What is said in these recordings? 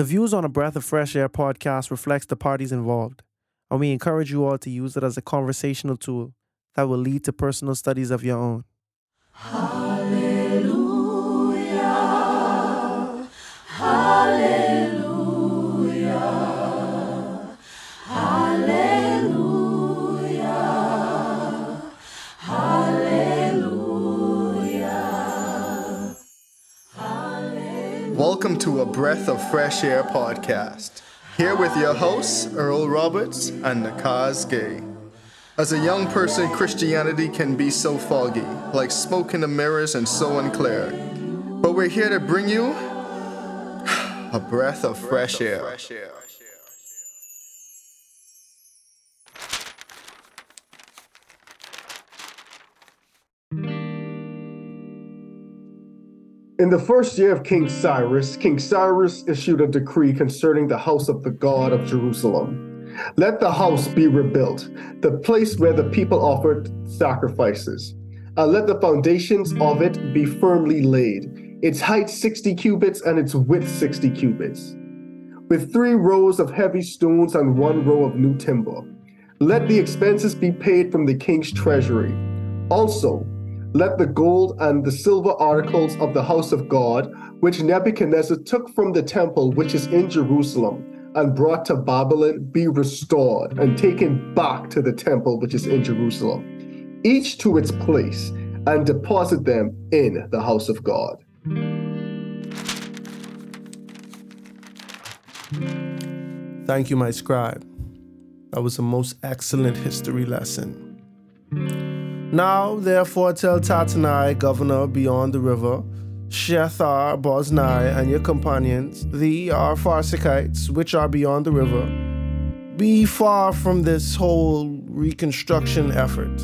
The views on a Breath of Fresh Air podcast reflects the parties involved, and we encourage you all to use it as a conversational tool that will lead to personal studies of your own. Hallelujah. Hallelujah. Welcome to a Breath of Fresh Air podcast. Here with your hosts, Earl Roberts and Nakaz Gay. As a young person, Christianity can be so foggy, like smoke in the mirrors and so unclear. But we're here to bring you a breath of fresh air. In the first year of King Cyrus, King Cyrus issued a decree concerning the house of the God of Jerusalem. Let the house be rebuilt, the place where the people offered sacrifices, and let the foundations of it be firmly laid, its height 60 cubits and its width 60 cubits, with three rows of heavy stones and one row of new timber. Let the expenses be paid from the king's treasury. Also, let the gold and the silver articles of the house of God, which Nebuchadnezzar took from the temple which is in Jerusalem and brought to Babylon, be restored and taken back to the temple which is in Jerusalem, each to its place, and deposit them in the house of God. Thank you, my scribe. That was a most excellent history lesson. Now, therefore, tell Tatanai, governor beyond the river, Shethar, Boznai, and your companions, the are which are beyond the river, be far from this whole reconstruction effort.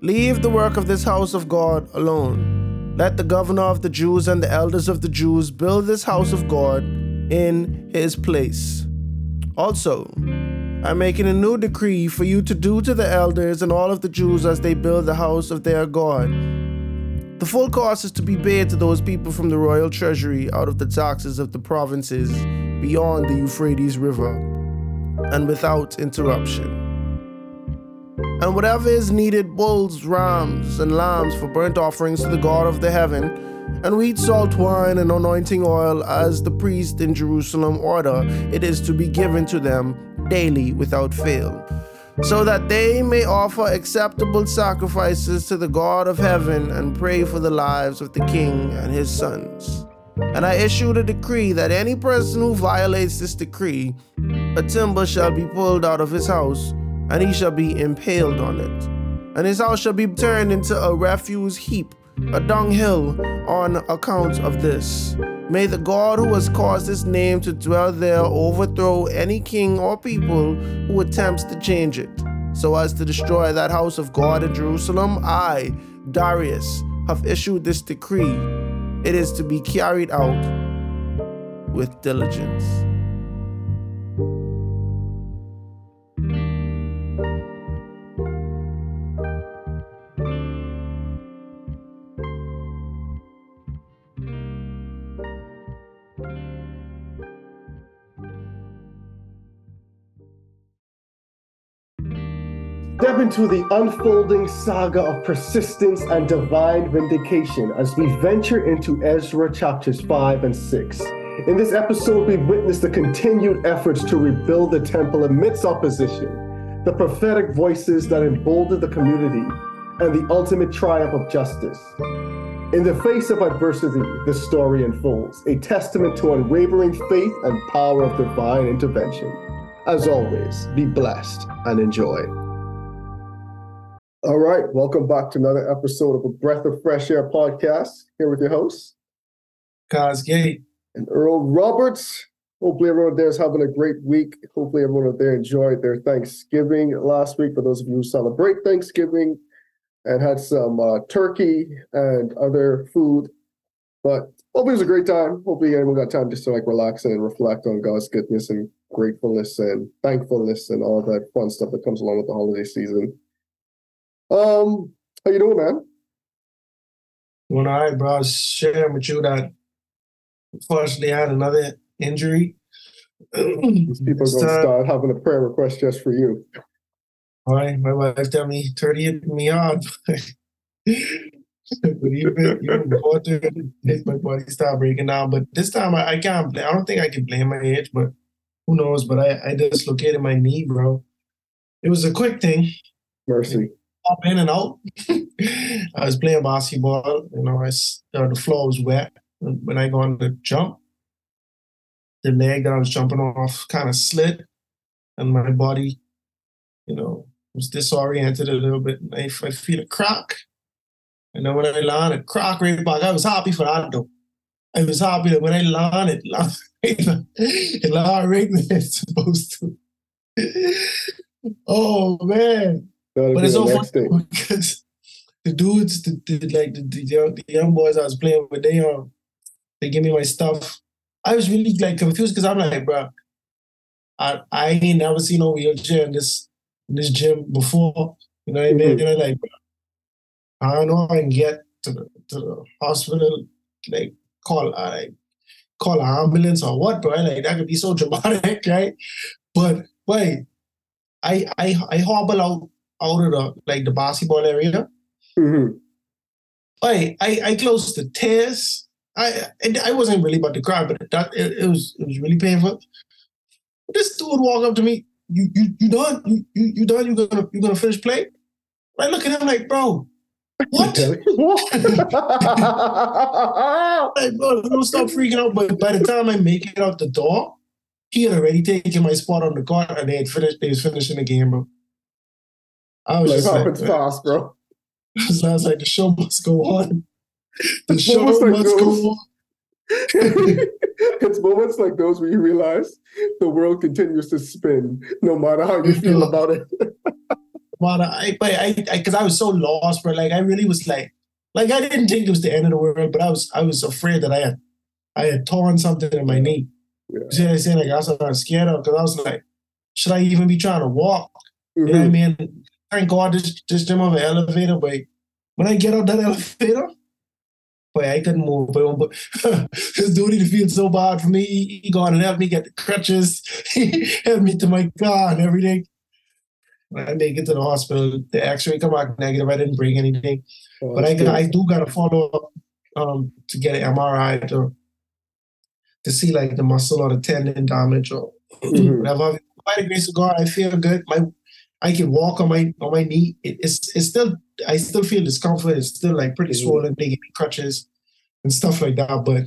Leave the work of this house of God alone. Let the governor of the Jews and the elders of the Jews build this house of God in his place. Also, I'm making a new decree for you to do to the elders and all of the Jews as they build the house of their God. The full cost is to be paid to those people from the royal treasury out of the taxes of the provinces beyond the Euphrates River and without interruption. And whatever is needed bulls, rams, and lambs for burnt offerings to the God of the heaven, and wheat, salt, wine, and anointing oil, as the priest in Jerusalem order, it is to be given to them daily without fail, so that they may offer acceptable sacrifices to the God of heaven and pray for the lives of the king and his sons. And I issued a decree that any person who violates this decree, a timber shall be pulled out of his house, and he shall be impaled on it. And his house shall be turned into a refuse heap, a dunghill, on account of this. May the God who has caused his name to dwell there overthrow any king or people who attempts to change it, so as to destroy that house of God in Jerusalem. I, Darius, have issued this decree. It is to be carried out with diligence. Into the unfolding saga of persistence and divine vindication as we venture into Ezra chapters 5 and 6. In this episode, we witness the continued efforts to rebuild the temple amidst opposition, the prophetic voices that embolden the community, and the ultimate triumph of justice. In the face of adversity, this story unfolds, a testament to unwavering faith and power of divine intervention. As always, be blessed and enjoy. All right, welcome back to another episode of a Breath of Fresh Air podcast. Here with your hosts, Cos Gate. and Earl Roberts. Hopefully, everyone there is having a great week. Hopefully, everyone out there enjoyed their Thanksgiving last week. For those of you who celebrate Thanksgiving and had some uh, turkey and other food, but hopefully, it was a great time. Hopefully, everyone got time just to like relax and reflect on God's goodness and gratefulness and thankfulness and all that fun stuff that comes along with the holiday season. Um, how you doing, man? When all right, bro, I was sharing with you that unfortunately I had another injury. These people are going to time- start having a prayer request just for you. All right, my wife tell me 30 hit me hard. but even, even before 30, my body start breaking down. But this time I, I can't blame, I don't think I can blame my age, but who knows? But I, I dislocated my knee, bro. It was a quick thing, Mercy. Pop in and out. I was playing basketball, you know, I, uh, the floor was wet. When I go on the jump, the leg that I was jumping off kind of slid, and my body, you know, was disoriented a little bit. And I, I feel a crack. And then when I landed, crack right back. I was happy for that though. I was happy that when I landed, landed it landed right where it's supposed to. oh man. That'll But it's so funny thing. because the dudes, the, the like the, the, young, the young boys I was playing with, they um, they give me my stuff. I was really like confused because I'm like, bro, I I ain't never seen no wheelchair in this in this gym before. You know what I mean? Mhm. I'm like, bro, I don't know I can get to the to the hospital, like call uh, like call an ambulance or what, bro. Like that could be so dramatic, right? But wait, I I I hobble out out of the like the basketball area. Mhm. I I I close to tears. I and I wasn't really about to cry, but that it, it was it was really painful. This dude walk up to me. You you you done? You you, you done? You gonna you gonna finish play? I look at him like, bro, what? like, bro, don't stop freaking out. But by the time I make it out the door, he had already taken my spot on the court, and they had finished. They was finishing the game, bro. I was like, just like, fast, bro. So I was like, the show must go on. The show moments like must go on. it's moments like those where you realize the world continues to spin no matter how you feel Yeah. about it. But I, but I, because I, was so lost, bro. Like I really was like, like I didn't think it was the end of the world, but I was, I was afraid that I had, I had torn something in my knee. Yeah. You see what I'm saying? Like I was, I was scared of because I was like, should I even be trying to walk? You know what I Mhm. mean? Thank God this this have an elevator, but when I get out that elevator, boy, I couldn't move. But, but this dude he feels so bad for me. He, he gone and helped me get the crutches. He helped me to my car and everything. When I make it to the hospital, the X-ray come back negative. I didn't bring anything, Oh, but I that's I do got to follow up um, to get an MRI to to see like the muscle or the tendon damage or Mhm. whatever. By the grace of God, I feel good. My I can walk on my on my knee. It, it's it's still I still feel discomfort. It's still like pretty Mhm. swollen. They give me crutches and stuff like that. But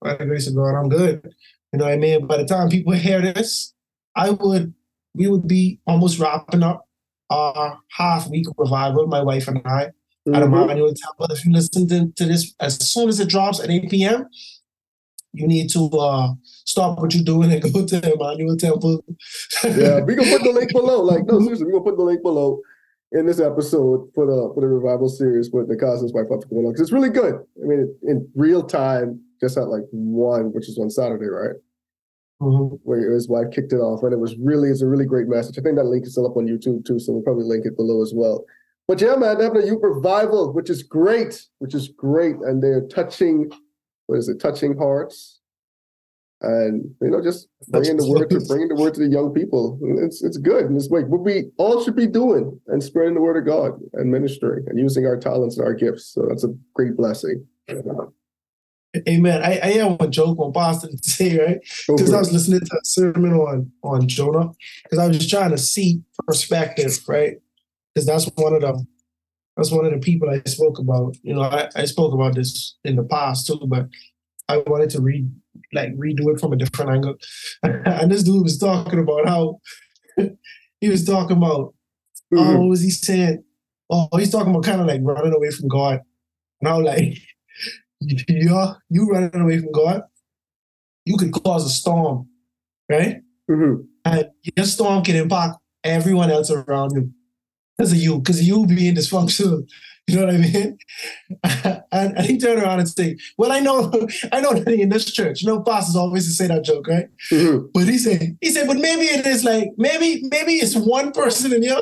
by the grace of God, I'm good. You know what I mean? By the time people hear this, I would we would be almost wrapping up our half week of revival, my wife and I at Mhm. Emmanuel Temple. If you listen to, to this as soon as it drops at 8 p.m., you need to uh, stop what you're doing and go to the Emmanuel Temple. Yeah, we gonna put the link below. Like, no, seriously, we gonna put the link below in this episode for the for the revival series with the Cosmos going on because it's really good. I mean, in real time, just at like one, which is on Saturday, right? Mhm. Where his wife kicked it off, and it was really it's a really great message. I think that link is still up on YouTube too, so we'll probably link it below as well. But yeah, man, they're having a youth revival, which is great, which is great, and they're touching, what is it, touching hearts, and you know, just bringing the word to bringing the word to the young people. It's it's good, and it's like what we all should be doing and spreading the word of God and ministering and using our talents and our gifts. So that's a great blessing. Amen. I, I am a joke on Boston today, right? Because I was listening to a sermon on on Jonah. Because I was just trying to see perspective, right? Because that's one of the that's one of the people I spoke about. You know, I, I spoke about this in the past too, but I wanted to read like redo it from a different angle. and this dude was talking about how he was talking about oh, Mhm. what was he saying? Oh, he's talking about kind of like running away from God. And I was like, yeah, you running away from God, you could cause a storm, right? Mhm. And your storm can impact everyone else around you because of you, because of you being dysfunctional. You know what I mean? and, and he turned around and said, Well, I know, I know that in this church, you know, pastors always say that joke, right? Mhm. But he said, he said, but maybe it is like, maybe, maybe it's one person in here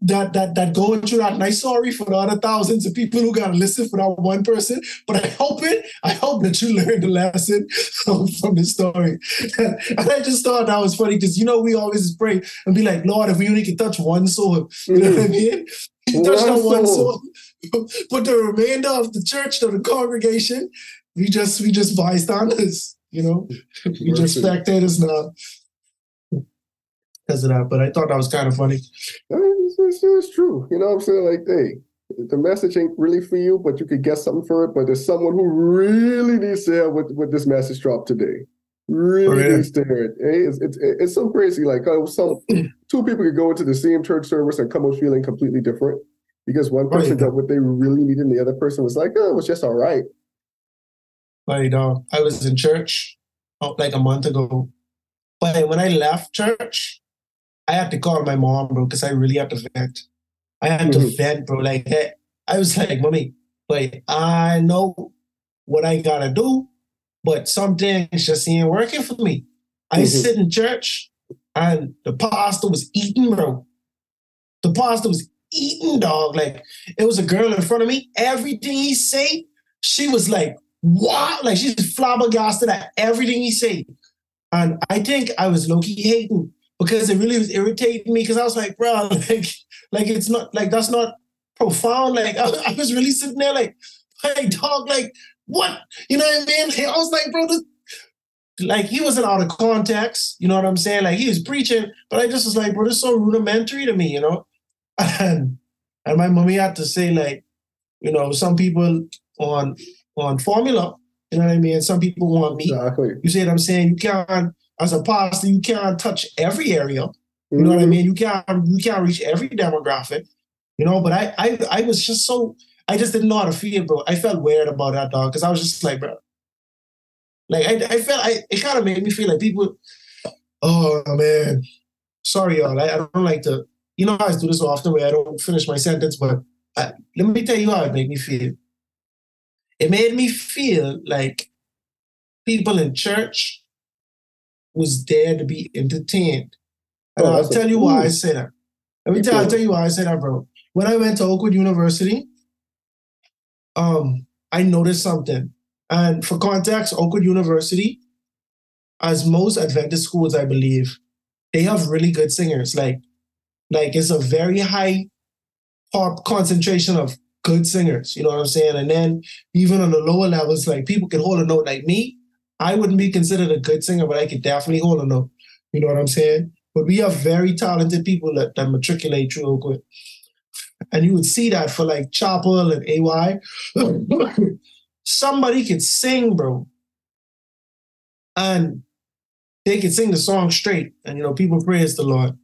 that that that going through that. And I'm sorry for the other thousands of people who gotta listen for that one person. But I hope it, I hope that you learned the lesson from, from the story. and I just thought that was funny because you know we always pray and be like, Lord, if we only could touch one soul, you know what I mean? He touched One that one soul. soul. But the remainder of the church, of the congregation, we just we just bystanders, you know. We just spectators now because of that. But I thought that was kind of funny. I mean, It's, it's, it's true. You know what I'm saying? Like, hey, the message ain't really for you, but you could get something for it. But there's someone who really needs to hear what, what this message dropped today. Really Oh, yeah. needs to hear it. Hey, it's, it's, it's so crazy. Like, oh, some two people could go into the same church service and come out feeling completely different because one person yeah. got what they really needed, and the other person was like, oh, it was just all right. Like uh, I was in church uh, like a month ago, but when I left church, I had to call my mom, bro, because I really had to vent. I had to Mhm. vent, bro. Like hey, I was like, mommy, like I know what I gotta do, but some things just ain't working for me. I Mhm. sit in church and the pastor was eating, bro. The pastor was eating, dog. Like it was a girl in front of me. Everything he say, she was like, "What?" Like she's flabbergasted at everything he say. And I think I was low key hating because it really was irritating me because I was like, bro, like, like it's not like that's not profound. Like I, I was really sitting there like, hey dog, like what? You know what I mean? Like, I was like, bro, this, like he wasn't out of context. You know what I'm saying? Like he was preaching, but I just was like, bro, this is so rudimentary to me, you know? And and my mommy had to say, like, you know, some people on on formula, you know what I mean? Some people want meat. Exactly. You see what I'm saying? You can't, as a pastor, you can't touch every area. You know what I Mhm. mean? You can't you can't reach every demographic. You know, but I I I was just so I just didn't know how to feel, bro. I felt weird about that dog because I was just like, bro. Like I, I felt I it kind of made me feel like people, oh man. Sorry, y'all. I, I don't like to, you know, how I do this often where I don't finish my sentence, but I, let me tell you how it made me feel. It made me feel like people in church was there to be entertained. And Oh, I'll tell you why I say that. Let me tell, I'll tell you why I say that, bro. When I went to Oakwood University, um, I noticed something. And for context, Oakwood University, as most Adventist schools, I believe, they have really good singers. Like, like it's a very high pop concentration of good singers. You know what I'm saying? And then even on the lower levels, like people can hold a note. Like me, I wouldn't be considered a good singer, but I could definitely hold a note. You know what I'm saying? But we have very talented people that, that matriculate through Oakwood. And you would see that for like Chapel and AY. Somebody could sing, bro. And they could sing the song straight. And you know, people praise the Lord.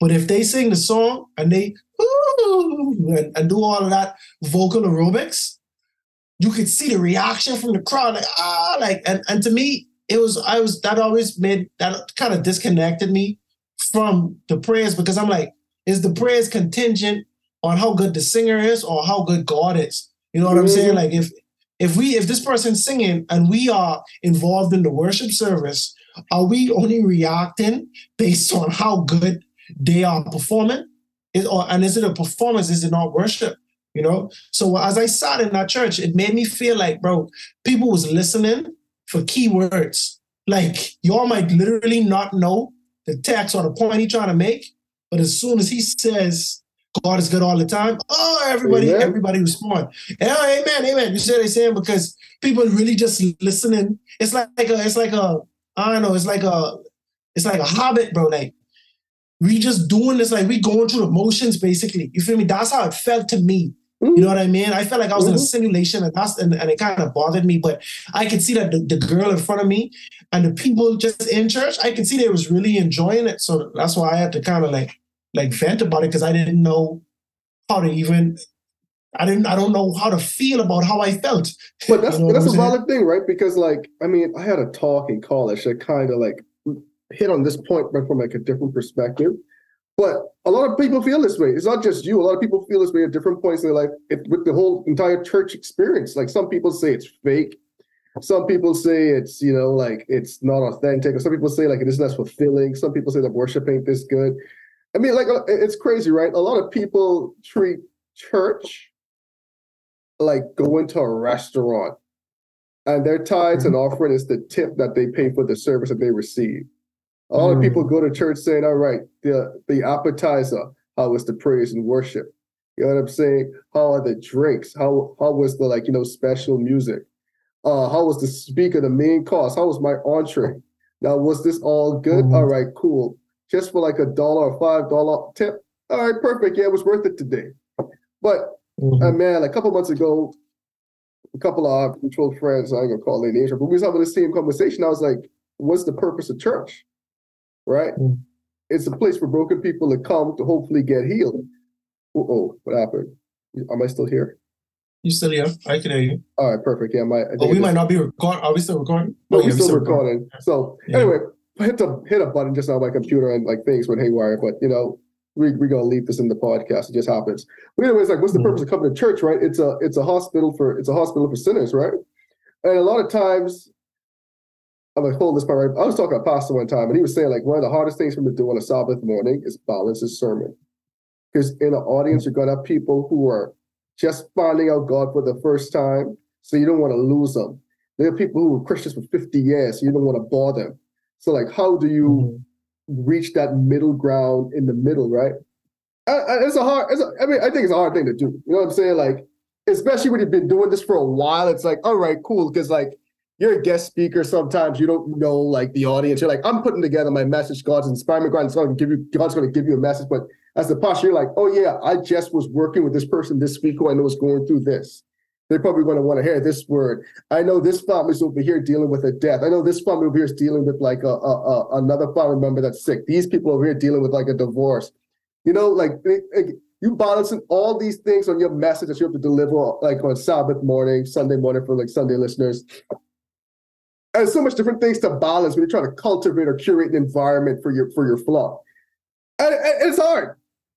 But if they sing the song and they "Ooh," and, and do all of that vocal aerobics, you could see the reaction from the crowd, like ah, like and, and to me, it was I was that always made that kind of disconnected me from the prayers because I'm like, is the prayers contingent on how good the singer is or how good God is? You know what I'm saying? Mhm. Like if if we if this person's singing and we are involved in the worship service, are we only reacting based on how good they are performing? Is, or, and is it a performance? Is it not worship? You know? So as I sat in that church, it made me feel like, bro, people was listening for keywords. Like y'all might literally not know the text or the point he's trying to make, but as soon as he says God is good all the time, oh, everybody, Amen. everybody respond. Yeah, amen, amen. You see what I'm saying? Because people really just listening. It's like a, it's like a, I don't know, it's like a, it's like a hobbit, bro. Like we just doing this, like we going through the motions, basically. You feel me? That's how it felt to me. You know what I mean? I felt like I was in a Mhm. simulation, and that's and, and it kind of bothered me. But I could see that the, the girl in front of me and the people just in church, I could see they was really enjoying it. So that's why I had to kind of like like vent about it because I didn't know how to even. I didn't. I don't know how to feel about how I felt. But that's You know that's a valid thing, right? Because like, I mean, I had a talk in college that kind of like hit on this point, but from like a different perspective. But a lot of people feel this way. It's not just you. A lot of people feel this way at different points in their life it, with the whole entire church experience. Like some people say it's fake. Some people say it's, you know, like it's not authentic. Some people say like it isn't as fulfilling. Some people say that worship ain't this good. I mean, like uh, it's crazy, right? A lot of people treat church like going to a restaurant and their tithes and offering is the tip that they pay for the service that they receive. A lot of people go to church saying, all right, the, the appetizer, how was the praise and worship? You know what I'm saying? How are the drinks? How how was the like, you know, special music? Uh, how was the speaker, the main course? How was my entree? Now, was this all good? Mhm. All right, cool. Just for like a dollar or five dollar tip. All right, perfect. Yeah, it was worth it today. But Mhm. and man, a couple months ago, a couple of our mutual friends, I ain't gonna call their names, but we was having the same conversation. I was like, what's the purpose of church? Right? Mm. It's a place for broken people to come to hopefully get healed. oh, what happened? Am I still here? You still here? I can hear you. All right, perfect. Yeah, my Oh, we might not be recording. Are we still recording? no, Oh, we're yeah, still recording. So Yeah. anyway, I hit the hit a button just on my computer and like things went haywire, but you know, we we're gonna leave this in the podcast. It just happens. But anyways, like what's the Mhm. purpose of coming to church, right? It's a it's a hospital for it's a hospital for sinners, right? And a lot of times I'm gonna hold this part right. I was talking to a pastor one time, and he was saying like one of the hardest things for him to do on a Sabbath morning is balance his sermon. Because in the audience, you're gonna have people who are just finding out God for the first time, so you don't want to lose them. There are people who were Christians for 50 years, so you don't want to bore them. So like, how do you Mhm. reach that middle ground in the middle, right? Uh, uh, it's a hard. It's a, I mean, I think it's a hard thing to do. You know what I'm saying? Like, especially when you've been doing this for a while, it's like, all right, cool, because like you're a guest speaker. Sometimes you don't know like the audience. You're like, I'm putting together my message. God's inspiring. God's going to give you. God's going to give you a message. But as the pastor, you're like, oh yeah, I just was working with this person this week who I know is going through this. They're probably going to want to hear this word. I know this family's over here dealing with a death. I know this family over here is dealing with like a, a, a another family member that's sick. These people over here dealing with like a divorce. You know, like you balancing all these things on your message that you have to deliver like on Sabbath morning, Sunday morning for like Sunday listeners. And so much different things to balance when you're trying to cultivate or curate an environment for your for your flock. And, and it's hard.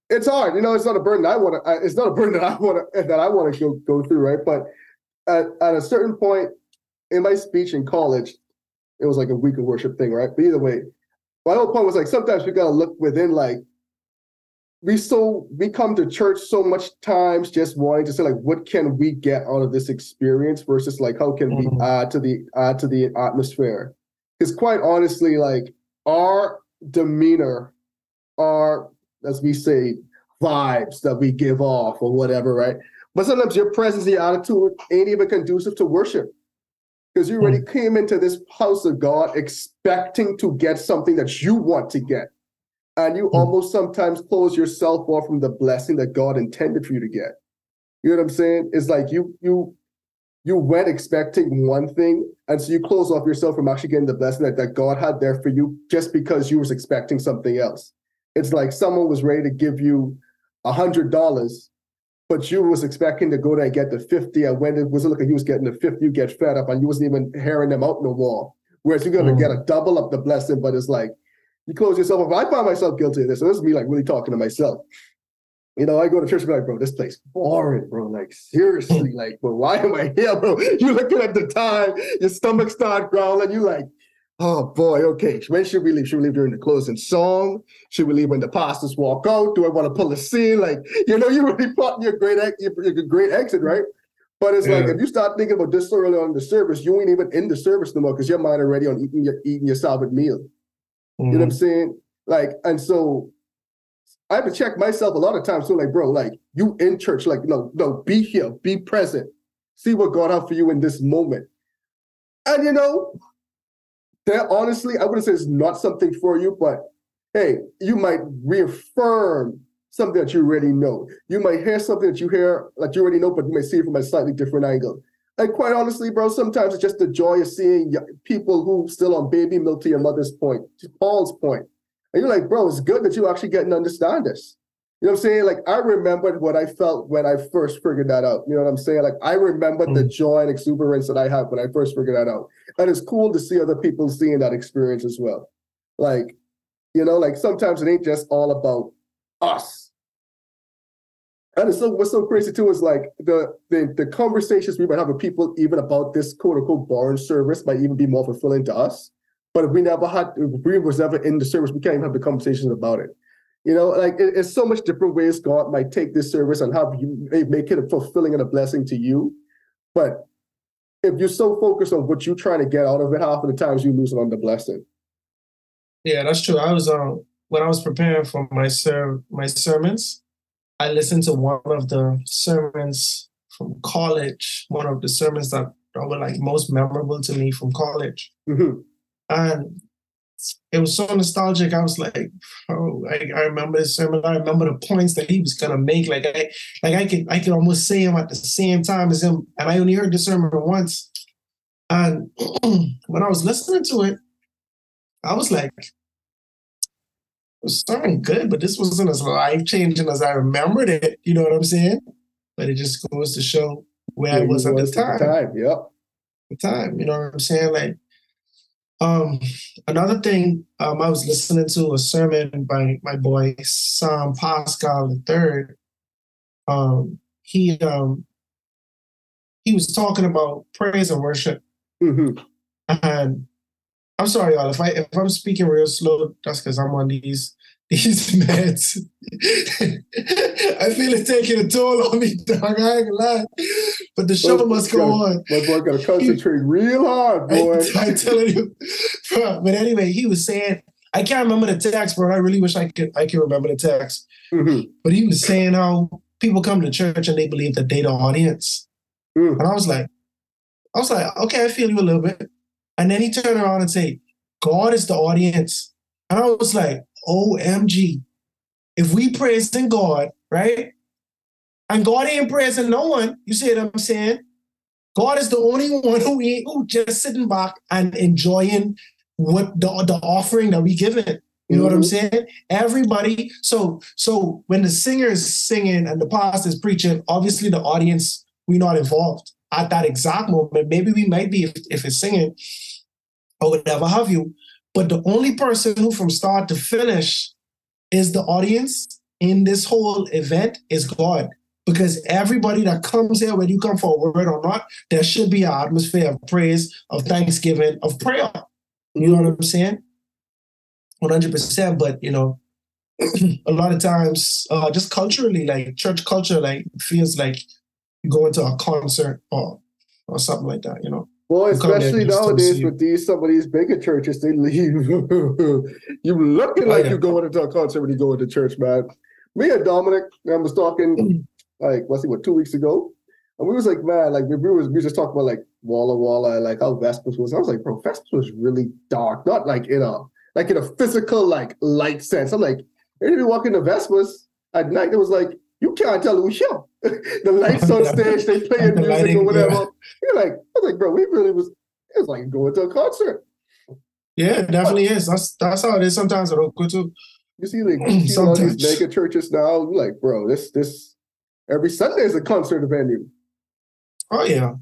It's hard. You know, it's not a burden I want to. It's not a burden that I want to that I want to go go through, right? But at, at a certain point in my speech in college, it was like a week of worship thing, right? But either way, my whole point was like sometimes we gotta look within, like we so we come to church so much times just wanting to say like what can we get out of this experience versus like how can Mhm. we add to the add to the atmosphere? Because quite honestly like our demeanor our as we say vibes that we give off or whatever right? But sometimes your presence your attitude ain't even conducive to worship. Because you already came into this house of god expecting to get something that you want to get and you almost sometimes close yourself off from the blessing that God intended for you to get. You know what I'm saying? It's like you you you went expecting one thing, and so you close off yourself from actually getting the blessing that, that God had there for you just because you was expecting something else. It's like someone was ready to give you a hundred dollars, but you was expecting to go there and get the 50, and when it was looking you was getting the 50, you get fed up and you wasn't even hearing them out no more. Whereas you're gonna Mm. get a double up the blessing, but it's like you close yourself up. I find myself guilty of this. So this is me like really talking to myself. You know, I go to church and be like, bro, this place boring, bro. Like, seriously, like, bro, why am I here, bro? You looking at the time, your stomach start growling, You're like, oh boy, okay. When should we leave? Should we leave during the closing song? Should we leave when the pastors walk out? Do I want to pull a scene? Like, you know, you really plotting your great ex- your, great exit, right? But it's like if you start thinking about this so early on in the service, you ain't even in the service no more because your mind already on eating your eating your Sabbath meal. You know what I'm mm-hmm. saying? Like, and so I have to check myself a lot of times. So, like, bro, like you in church, like, no, no, be here, be present, see what God has for you in this moment. And you know, that honestly, I wouldn't say it's not something for you, but hey, you might reaffirm something that you already know. You might hear something that you hear that you already know, but you may see it from a slightly different angle. And quite honestly, bro, sometimes it's just the joy of seeing people who still on baby milk to your mother's point, to Paul's point. And you're like, bro, it's good that you actually get to understand this. You know what I'm saying? Like, I remembered what I felt when I first figured that out. You know what I'm saying? Like, I remembered the mm. joy and exuberance that I had when I first figured that out. And it's cool to see other people seeing that experience as well. Like, you know, like sometimes it ain't just all about us. And it's so what's so crazy too is like the, the the conversations we might have with people even about this quote unquote boring service might even be more fulfilling to us. But if we never had if we was never in the service, we can't even have the conversations about it. You know, like it, it's so much different ways God might take this service and have you make it fulfilling and a blessing to you. But if you're so focused on what you're trying to get out of it, half of the times you lose it on the blessing. Yeah, that's true. I was um when I was preparing for my ser- my sermons, I listened to one of the sermons from college, one of the sermons that, were like most memorable to me from college. Mhm. And it was so nostalgic. I was like, oh, I, I remember this sermon. I remember the points that he was gonna make. Like I like I could I could almost say him at the same time as him. And I only heard the sermon once. And when I was listening to it, I was like, was sounding good, but this wasn't as life changing as I remembered it. You know what I'm saying? But it just goes to show where I Yeah, was at the time. time. Yep. The time. You know what I'm saying? Like, um, another thing, um, I was listening to a sermon by my boy Sam Pascal III. Um, he um he was talking about praise and worship Mhm. and I'm sorry, y'all. If I if I'm speaking real slow, that's because I'm on these these meds. I feel it taking a toll on me, dog. I ain't gonna lie. But the show But- must go on. My boy gotta concentrate real hard, boy. I'm telling you. Bro, But anyway, he was saying, I can't remember the text, bro. I really wish I could I could remember the text. Mhm. But he was saying how people come to church and they believe that they the audience. Mm. And I was like, I was like, okay, I feel you a little bit. And then he turned around and said, God is the audience. And I was like, OMG. If we praising God, right? And God ain't praising no one, you see what I'm saying? God is the only one who ain't who just sitting back and enjoying what the, the offering that we give it. You know what I'm Mhm. saying? Everybody. So so when the singer is singing and the pastor is preaching, obviously the audience we're not involved at that exact moment. Maybe we might be if, if it's singing or whatever have you. But the only person who from start to finish is the audience in this whole event is God. Because everybody that comes here, whether you come for a word or not, there should be an atmosphere of praise, of thanksgiving, of prayer. You know what I'm saying? 100%. But, you know, a lot of times, uh, just culturally, like church culture, like feels like going to a concert or or something like that, you know? Boy, You come there especially nowadays with these some of these bigger churches, they leave you looking like yeah. you're going into a concert when you go into church, man. Me and Dominic, I was talking like what's it, what two weeks ago, and we was like, man, like we was we was just talking about like Walla Walla, like how Vespers was. I was like, bro, Vespers was really dark, not like in a like in a physical like light sense. I'm like, if you walk into Vespers at night, it was like you can't tell who's here. the lights on stage, they playing The music lighting, or whatever. yeah. You're like, I was like, bro, we really was. It was like going to a concert. Yeah, it definitely is. That's that's how it is sometimes at Oakwood too. You see, like, you see all these mega churches now. You're like, bro, this this every Sunday is a concert venue. Oh yeah.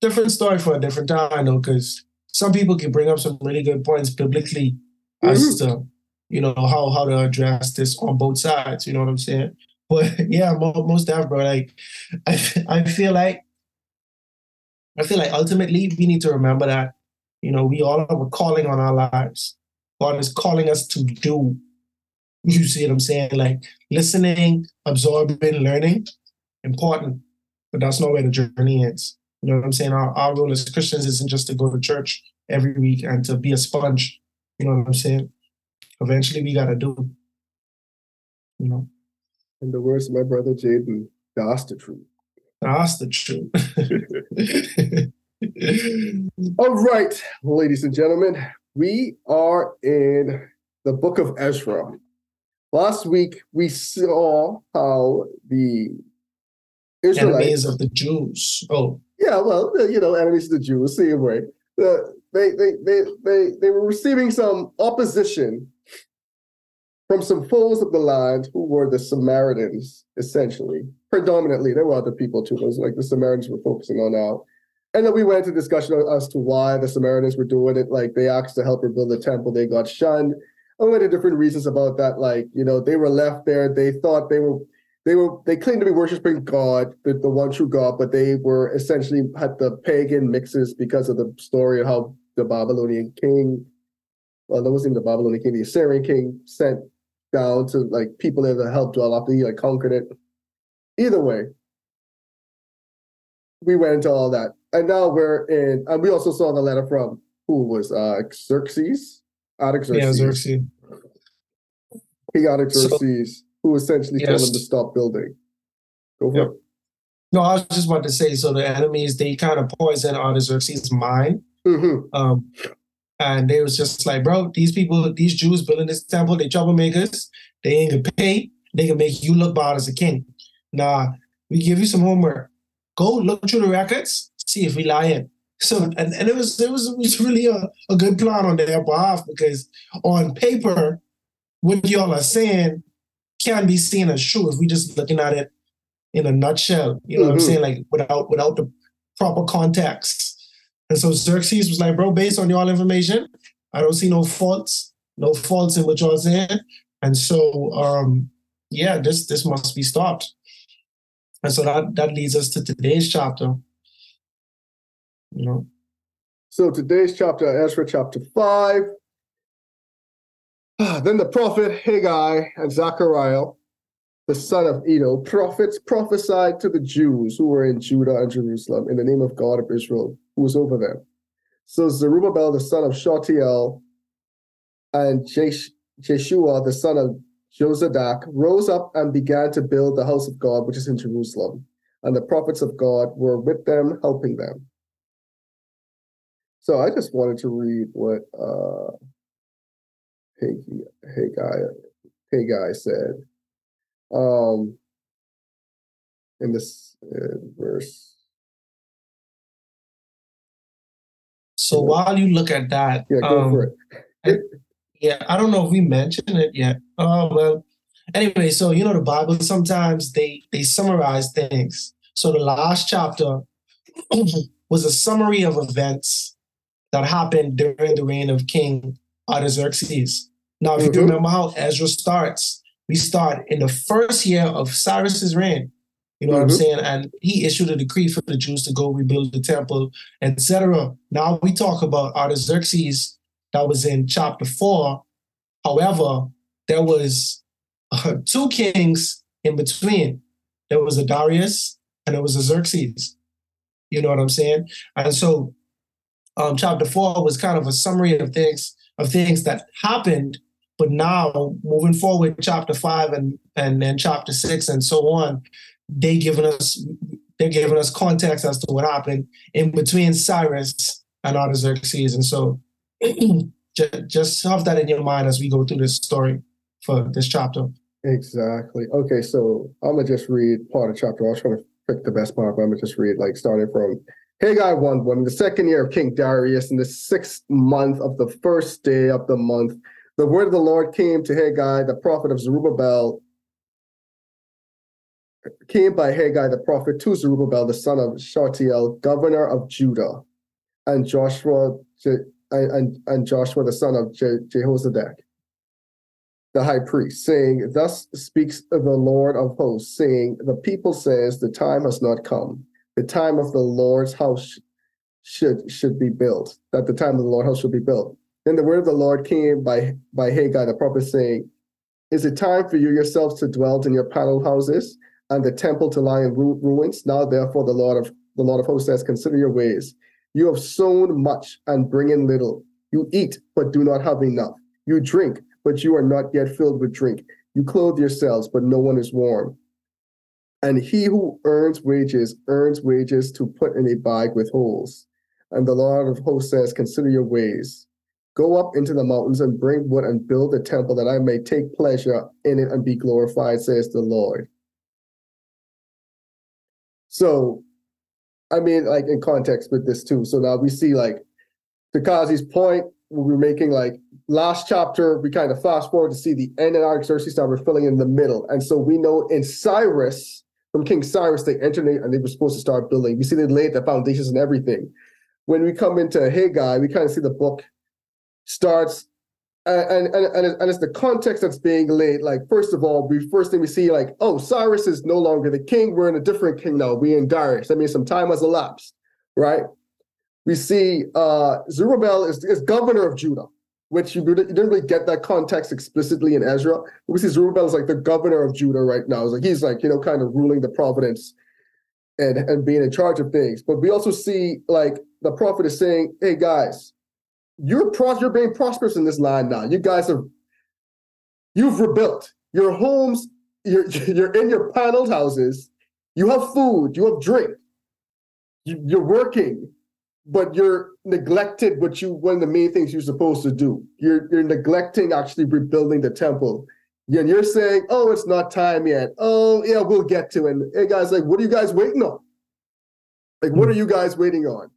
Different story for a different time though, because some people can bring up some really good points biblically as mm-hmm. to you know how how to address this on both sides. You know what I'm saying? But yeah, mo- most definitely, bro. Like I I feel like I feel like ultimately we need to remember that you know we all have a calling on our lives. God is calling us to do. You see what I'm saying? Like listening, absorbing, learning, important but that's not where the journey ends. You know what I'm saying? Our, our role as Christians isn't just to go to church every week and to be a sponge. You know what I'm saying? Eventually, we gotta do. You know, In the words of my brother Jaden, that's the truth. that's the truth. All right, ladies and gentlemen, we are in the book of Ezra. Last week we saw how the Israelites Enemies of the Jews. Oh, Yeah, well, uh, you know, enemies of the Jews, same way. The, they, they, they, they, they were receiving some opposition from some foes of the land who were the Samaritans, essentially. Predominantly, there were other people too, was like the Samaritans were focusing on now. And then we went into discussion as to why the Samaritans were doing it. Like they asked to help rebuild the temple, they got shunned. And many different reasons about that. Like, you know, they were left there. They thought they were they were they claimed to be worshiping God, the, the one true God, but they were essentially had the pagan mixes because of the story of how the Babylonian king, well, that wasn't the Babylonian king, the Assyrian king sent down to like people there to help dwell after he like conquered it. Either way, we went into all that. And now we're in, and we also saw the letter from who was uh Xerxes? Artaxerxes. Yeah, Xerxes. King Artaxerxes, who essentially told Yes. him to stop building. Go for Yep. it. No, I was just about to say. So the enemies they kind of poison Artaxerxes' mind, Mhm. um, and they was just like, bro, these people, these Jews building this temple, they troublemakers. They ain't gonna pay. They can make you look bad as a king. Nah, we give you some homework. Go look through the records, see if we lying. So and, and it was it was it was really a, a good plan on their behalf because on paper, what y'all are saying can be seen as true if we just looking at it in a nutshell. You know what I'm Mhm. saying? Like without without the proper context. And so Xerxes was like, bro, based on y'all information, I don't see no faults, no faults in what y'all saying. And so um yeah, this this must be stopped. And so that that leads us to today's chapter. You know, So today's chapter, Ezra chapter 5. Ah, Then the prophet Haggai and Zechariah, the son of Iddo, prophets prophesied to the Jews who were in Judah and Jerusalem in the name of God of Israel, who was over them. So Zerubbabel, the son of Shealtiel, and Jesh- Jeshua, the son of Jozadak, rose up and began to build the house of God, which is in Jerusalem. And the prophets of God were with them, helping them. So I just wanted to read what uh Haggai Haggai, Haggai said. Um in this uh, verse. so Yeah. while you look at that, Yeah, go um, for it. Yeah, I don't know if we mentioned it yet. Oh well. Anyway, so you know the Bible sometimes they they summarize things. So the last chapter was a summary of events that happened during the reign of King Artaxerxes. Now, if Mhm. you remember how Ezra starts, we start in the first year of Cyrus's reign. You know what I'm Mhm. saying? And he issued a decree for the Jews to go rebuild the temple, etc. Now we talk about Artaxerxes that was in chapter four. However, there was uh, two kings in between. There was a Darius and there was a Xerxes. You know what I'm saying? And so, um, chapter four was kind of a summary of things of things that happened. But now, moving forward, chapter five and and then chapter six and so on, they giving us they're giving us context as to what happened in between Cyrus and Artaxerxes. And so just, just have that in your mind as we go through this story for this chapter. Exactly. Okay, so I'm gonna just read part of chapter. I was trying to pick the best part, but I'm gonna just read like starting from Haggai 1 1. In the second year of King Darius, in the sixth month of the first day of the month, the word of the Lord came to Haggai, the prophet of Zerubbabel, came by Haggai the prophet to Zerubbabel, the son of Shealtiel, governor of Judah, and Joshua and, and Joshua the son of Je- Jehozadak the high priest, saying, Thus speaks the Lord of hosts, saying, The people says the time has not come. The time of the Lord's house should should be built, that the time of the Lord's house should be built. Then the word of the Lord came by by Haggai the prophet, saying, Is it time for you yourselves to dwell in your paneled houses, and the temple to lie in ru- ruins? Now therefore the Lord of the Lord of hosts says, Consider your ways. You have sown much and bring in little. You eat, but do not have enough. You drink, but you are not yet filled with drink. You clothe yourselves, but no one is warm. And he who earns wages earns wages to put in a bag with holes. And the Lord of hosts says, Consider your ways. Go up into the mountains and bring wood and build a temple that I may take pleasure in it and be glorified, says the Lord. So, I mean, like in context with this too. So now we see like to Kazi's point, we are making like last chapter, we kind of fast forward to see the end of Artaxerxes now we're filling in the middle. And so we know in Cyrus, from King Cyrus, they entered and they were supposed to start building. We see they laid the foundations and everything. When we come into Haggai, we kind of see the book starts and, and, and, and it's the context that's being laid. Like, first of all, we first thing we see, like, oh, Cyrus is no longer the king. We're in a different king now. We're in Darius. I mean, some time has elapsed, right? We see uh, Zerubbabel is, is governor of Judah, which you, didn't really get that context explicitly in Ezra. But we see Zerubbabel is like the governor of Judah right now. It's like he's like, you know, kind of ruling the providence and, and being in charge of things. But we also see like the prophet is saying, hey guys, you're pros- you're being prosperous in this land now. You guys have you've rebuilt your homes. You're you're in your paneled houses. You have food. You have drink. You, you're working, but you're neglected what you one of the main things you're supposed to do. You're you're neglecting actually rebuilding the temple. And you're saying, oh, it's not time yet. Oh, yeah, we'll get to it. And hey guys, like, what are you guys waiting on? Like, what hmm. are you guys waiting on?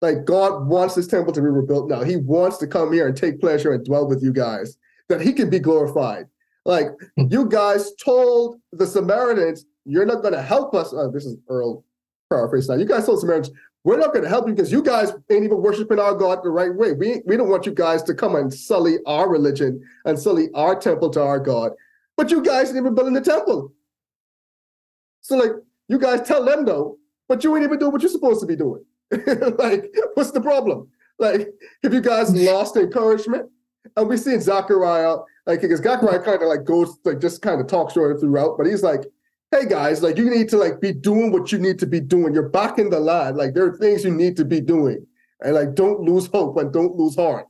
Like God wants this temple to be rebuilt now. He wants to come here and take pleasure and dwell with you guys, that he can be glorified. Like Hmm. you guys told the Samaritans, you're not going to help us. Oh, this is Earl paraphrase now. You guys told Samaritans, we're not going to help you because you guys ain't even worshiping our God the right way. We, we don't want you guys to come and sully our religion and sully our temple to our God. But you guys ain't even building the temple. So like you guys tell them though, but you ain't even doing what you're supposed to be doing. like, what's the problem? Like, have you guys lost encouragement? And we see in Zechariah, like, because Zachariah kind of like goes, like, just kind of talks short throughout, but he's like, hey guys, like, you need to like be doing what you need to be doing. You're back in the line. Like, there are things you need to be doing. And like, don't lose hope and don't lose heart.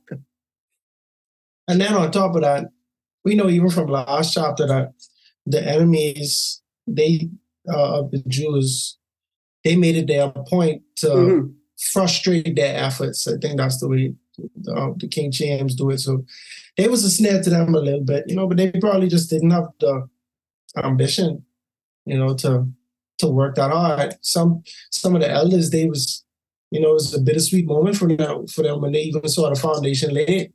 And then on top of that, we know even from last chapter that the enemies they uh, of the Jews they made it their point to Mhm. frustrate their efforts. I think that's the way uh, the King James do it. So it was a snare to them a little bit, you know, but they probably just didn't have the ambition, you know, to to work that hard. Some some of the elders they was, you know, it was a bittersweet moment for them for them when they even saw the foundation laid,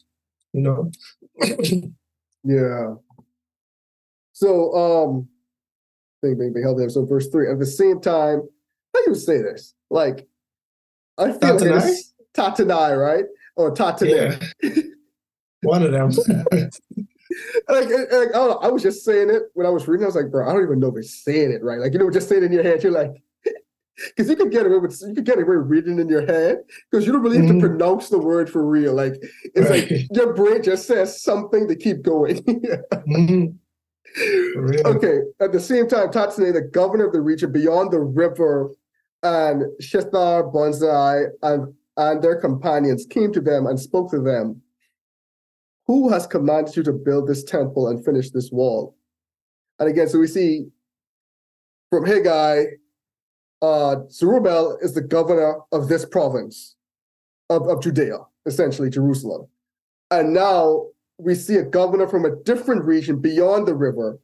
you know. Yeah. So, um, bing, bing, bing, help them. So, verse three. At the same time, how you say this? Like, I feel like Tatanai? it's Tatanai, right? Or Tatanai. Yeah. One of them. Like, like, I don't know. I was just saying it when I was reading. I was like, bro, I don't even know if it's saying it right. Like, you know, just saying it in your head. You're like, because you could get away with you could get away with reading in your head because you don't really have Mhm. to pronounce the word for real. Like, it's like your brain just says something to keep going. Mhm. For real. Okay. At the same time, Tatsune, the governor of the region beyond the river, and Shethar, Bonzai, and, and their companions came to them and spoke to them. Who has commanded you to build this temple and finish this wall? And again, so we see from Haggai, uh, Zerubbabel is the governor of this province of, of Judea, essentially Jerusalem. And now we see a governor from a different region beyond the river.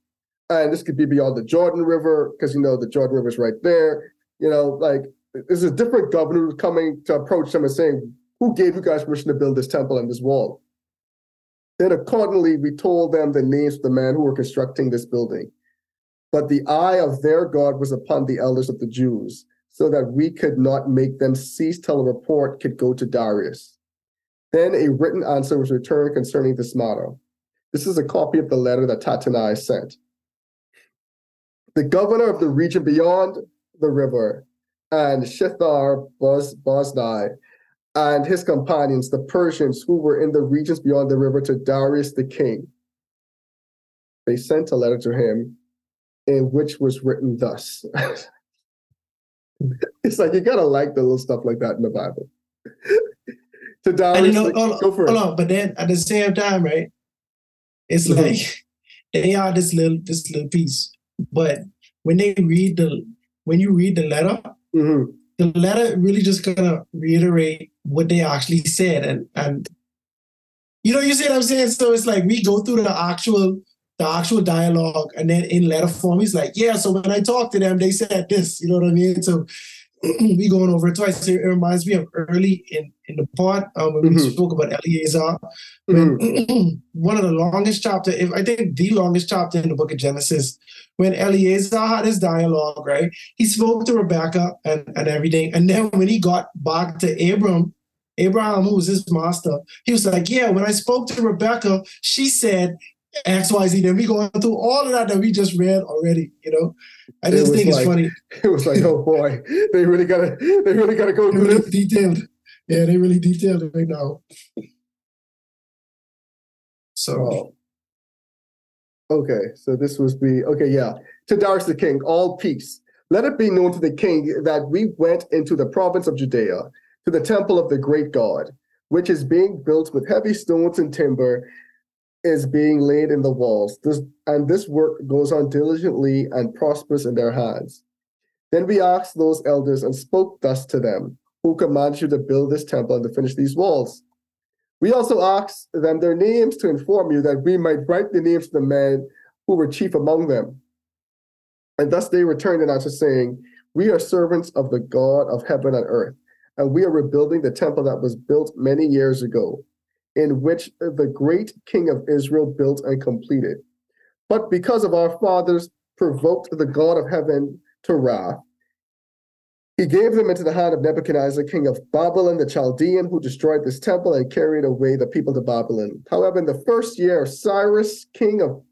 And this could be beyond the Jordan River, because you know the Jordan River is right there. You know, like there's a different governor coming to approach them and saying, Who gave you guys permission to build this temple and this wall? Then accordingly, we told them the names of the men who were constructing this building. But the eye of their God was upon the elders of the Jews, so that we could not make them cease till a report could go to Darius. Then a written answer was returned concerning this matter. This is a copy of the letter that Tattenai sent. The governor of the region beyond the river, and Shethar Boz, Boznai, and his companions, the Persians who were in the regions beyond the river, to Darius the king. They sent a letter to him in which was written thus. it's like you gotta like the little stuff like that in the Bible. to Darius, you know, the- hold, go for it. on, but then at the same time, right? It's Mhm. like they are this little this little piece, but when they read the when you read the letter, Mhm. the letter really just gonna reiterate what they actually said, and and you know, you see what I'm saying. So it's like we go through the actual the actual dialogue, and then in letter form, he's like, yeah. So when I talked to them, they said this. You know what I mean? So we going over it twice. It reminds me of early in in the part um, when we Mhm. spoke about Eliezer. Mhm. When one of the longest chapter, if I think the longest chapter in the book of Genesis, when Eliezer had his dialogue, right? He spoke to Rebecca and, and everything. And then when he got back to Abram, Abraham, who was his master, he was like, Yeah, when I spoke to Rebecca, she said XYZ. Then we going through all of that that we just read already, you know. I It just was think it's like- funny. It was like, oh boy, they really gotta, they really gotta go through really this. detailed. Yeah, they really detailed it right now. So Oh. Okay, so this was the okay, yeah. To Darius the king, all peace. Let it be known to the king that we went into the province of Judea, to the temple of the great God, which is being built with heavy stones and timber, is being laid in the walls. This and this work goes on diligently and prosperous in their hands. Then we asked those elders and spoke thus to them, who commanded you to build this temple and to finish these walls. We also asked them their names to inform you that we might write the names of the men who were chief among them. And thus they returned and answered, saying, We are servants of the God of heaven and earth, and we are rebuilding the temple that was built many years ago, in which the great king of Israel built and completed. But because of our fathers provoked the God of heaven to wrath, he gave them into the hand of Nebuchadnezzar, king of Babylon, the Chaldean, who destroyed this temple and carried away the people to Babylon. However, in the first year of Cyrus, king of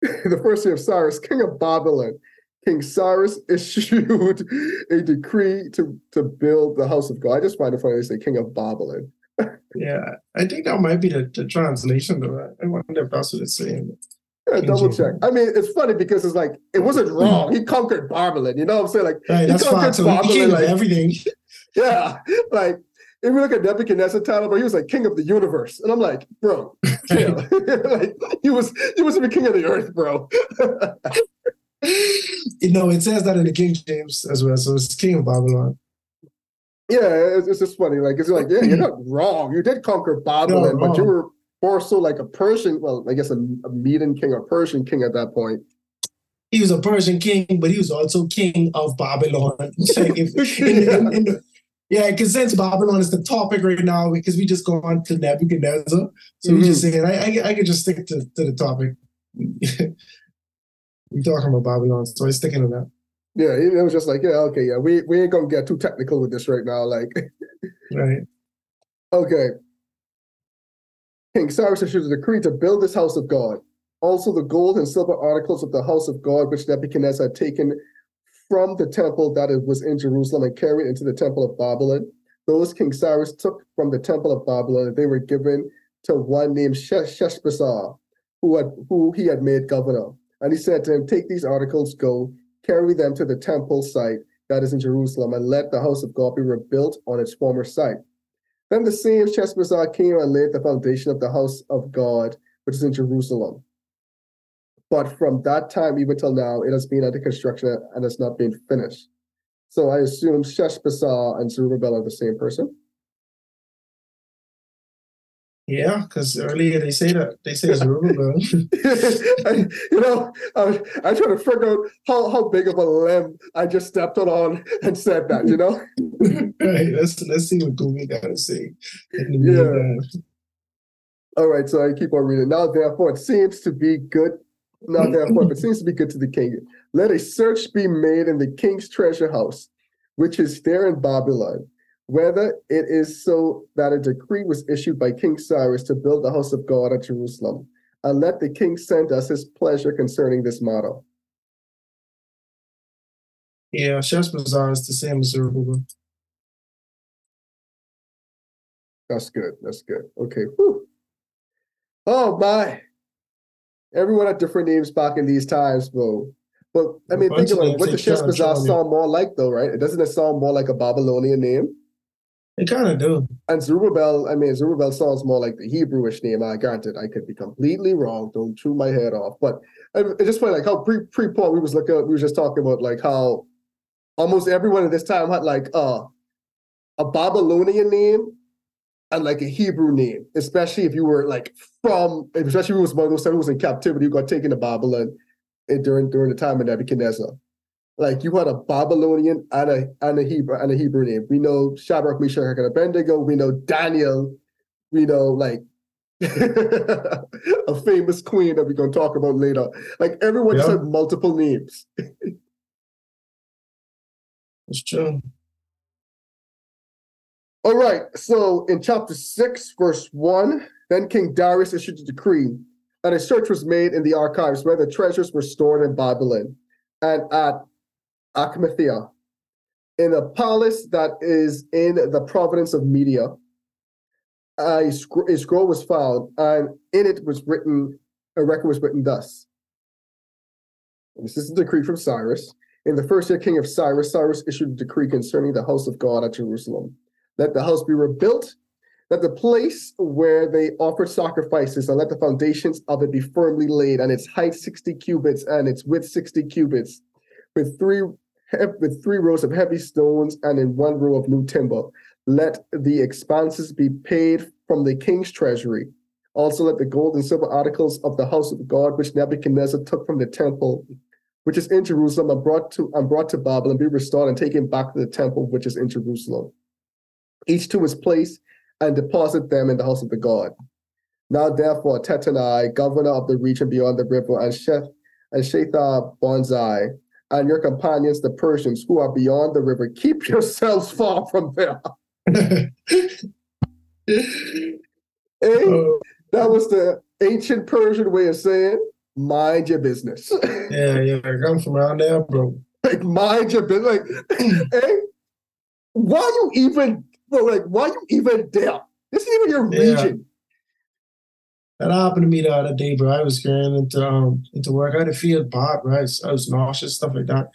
the first year of Cyrus, king of Babylon, King Cyrus issued a decree to, to build the house of God. I just find it funny they say king of Babylon. Yeah, I think that might be the, the translation though. I wonder if that's what it's saying. Yeah, double check. I mean, it's funny because it's like it wasn't mm. wrong. He conquered Babylon. You know what I'm saying? Like Right, he conquered So like- everything. Yeah, like if we look at Nebuchadnezzar title, but he was like king of the universe, and I'm like, bro, like he was, he was even king of the earth, bro. you know, it says that in the King James as well. So it's King of Babylon. Yeah, it's, it's just funny. Like it's like, yeah, you're not wrong. You did conquer Babylon, but you were more so like a Persian. Well, I guess a, a Median king or Persian king at that point. He was a Persian king, but he was also king of Babylon. Like if- in the- in- in the- yeah, because since Babylon is the topic right now, because we just go on to Nebuchadnezzar, so we just mm-hmm. saying I, I I could just stick to, to the topic. We're talking about Babylon, so I'm sticking to that. Yeah, it was just like, yeah, okay, yeah, we we ain't gonna get too technical with this right now. Like, Right. Okay. King Cyrus issued a decree to build this house of God. Also, the gold and silver articles of the house of God, which Nebuchadnezzar had taken from the temple that it was in Jerusalem and carried into the temple of Babylon. Those King Cyrus took from the temple of Babylon, and they were given to one named Sheshbazzar, who had who he had made governor. And he said to him, Take these articles, go, carry them to the temple site that is in Jerusalem, and let the house of God be rebuilt on its former site. Then the same Sheshbazzar came and laid the foundation of the house of God, which is in Jerusalem. But from that time even till now, it has been under construction and has not been finished. So I assume Sheshbazzar and Zerubbabel are the same person. Yeah, because earlier they say that they say it's Zerubbabel. And, you know, I, I try to figure out how, how big of a limb I just stepped on and said that, you know? right. Let's let's see what Google got to say. Yeah. All right, so I keep on reading. Now, therefore, it seems to be good. Now, therefore, it seems to be good to the king, let a search be made in the king's treasure house, which is there in Babylon, whether it is so that a decree was issued by King Cyrus to build the house of God at Jerusalem, and let the king send us his pleasure concerning this matter. Yeah, Sheshbazzar is the same as Zerubbabel. That's good. That's good. Okay. Whew. Oh my. Everyone had different names back in these times, bro. But I mean, think about What the Sheshbazzar sound more like, though, right? It doesn't it sound more like a Babylonian name? They kind of do. And Zerubbabel, I mean, Zerubbabel sounds more like the Hebrewish name. I granted, I could be completely wrong. Don't chew my head off. But I- it's just funny, like how pre pre Paul we was looking, we were just talking about like how almost everyone at this time had like uh, a Babylonian name and like a Hebrew name, especially if you were like from, especially if you was one of those who was in captivity, who got taken to Babylon eh, during during the time of Nebuchadnezzar. Like you had a Babylonian and a and a Hebrew and a Hebrew name. We know Shadrach, Meshach, and Abednego. We know Daniel. We know like a famous queen that we're gonna talk about later. Like everyone just had multiple names. It's true. All right. So in chapter 6, verse 1, then King Darius issued a decree, and a search was made in the archives where the treasures were stored in Babylon and at Achmetha, in a palace that is in the province of Media. A, scr- a scroll was found, and in it was written, a record was written thus. This is a decree from Cyrus. In the first year, king of Cyrus, Cyrus issued a decree concerning the house of God at Jerusalem. Let the house be rebuilt, let the place where they offered sacrifices, and let the foundations of it be firmly laid, and its height sixty cubits, and its width sixty cubits, with three with three rows of heavy stones, and in one row of new timber. Let the expenses be paid from the king's treasury. Also, let the gold and silver articles of the house of God, which Nebuchadnezzar took from the temple, which is in Jerusalem, and brought to and brought to Babylon, be restored and taken back to the temple which is in Jerusalem. Each to his place, and deposit them in the house of the God. Now, therefore, Tattenai, governor of the region beyond the river, and Sheth and Shethar Bonzai, and your companions, the Persians, who are beyond the river, keep yourselves far from there. Eh? Uh, That was the ancient Persian way of saying, mind your business. yeah, yeah. I'm from around there, bro. like, mind your business. Like, hey, why you even, bro, like, why you even there? This isn't even your Yeah. region. That happened to me the other day, bro. I was going into um into work. I had to feel bad, right? I was nauseous, stuff like that.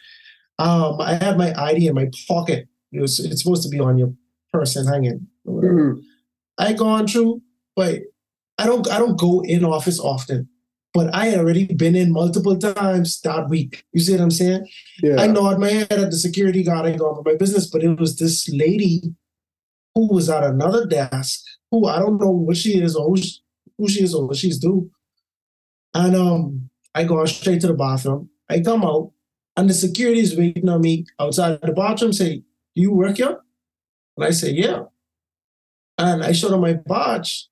Um, I had my ID in my pocket. It was it's supposed to be on your person hanging. Mhm. I gone through, but I don't I don't go in office often. But I had already been in multiple times that week. You see what I'm saying? Yeah. I nod my head at the security guard and go for my business, but it was this lady who was at another desk who I don't know what she is or who she, who she is or what she's do. And um, I go straight to the bathroom. I come out, and the security is waiting on me outside the bathroom. Say, "Do you work here?" And I say, "Yeah." And I showed her my badge.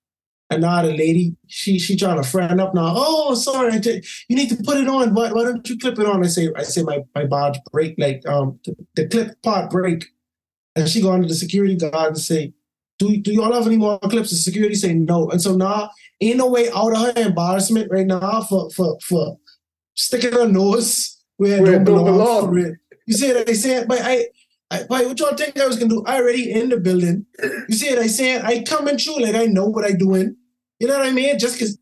And now the lady, she she trying to friend up now. Oh, sorry, I did, you need to put it on. Why, why don't you clip it on? I say, I say my, my badge break, like um the, the clip part break. And she go to the security guard and say, Do, do y'all have any more clips? The security say no. And so now ain't no way out of her embarrassment right now for for for sticking her nose where Where don't don't belong. belong. for real. You see what I saying? But I I, but what y'all think I was gonna do? I already in the building. You see what I saying? I coming through like I know what I doing. You know what I mean? Just cause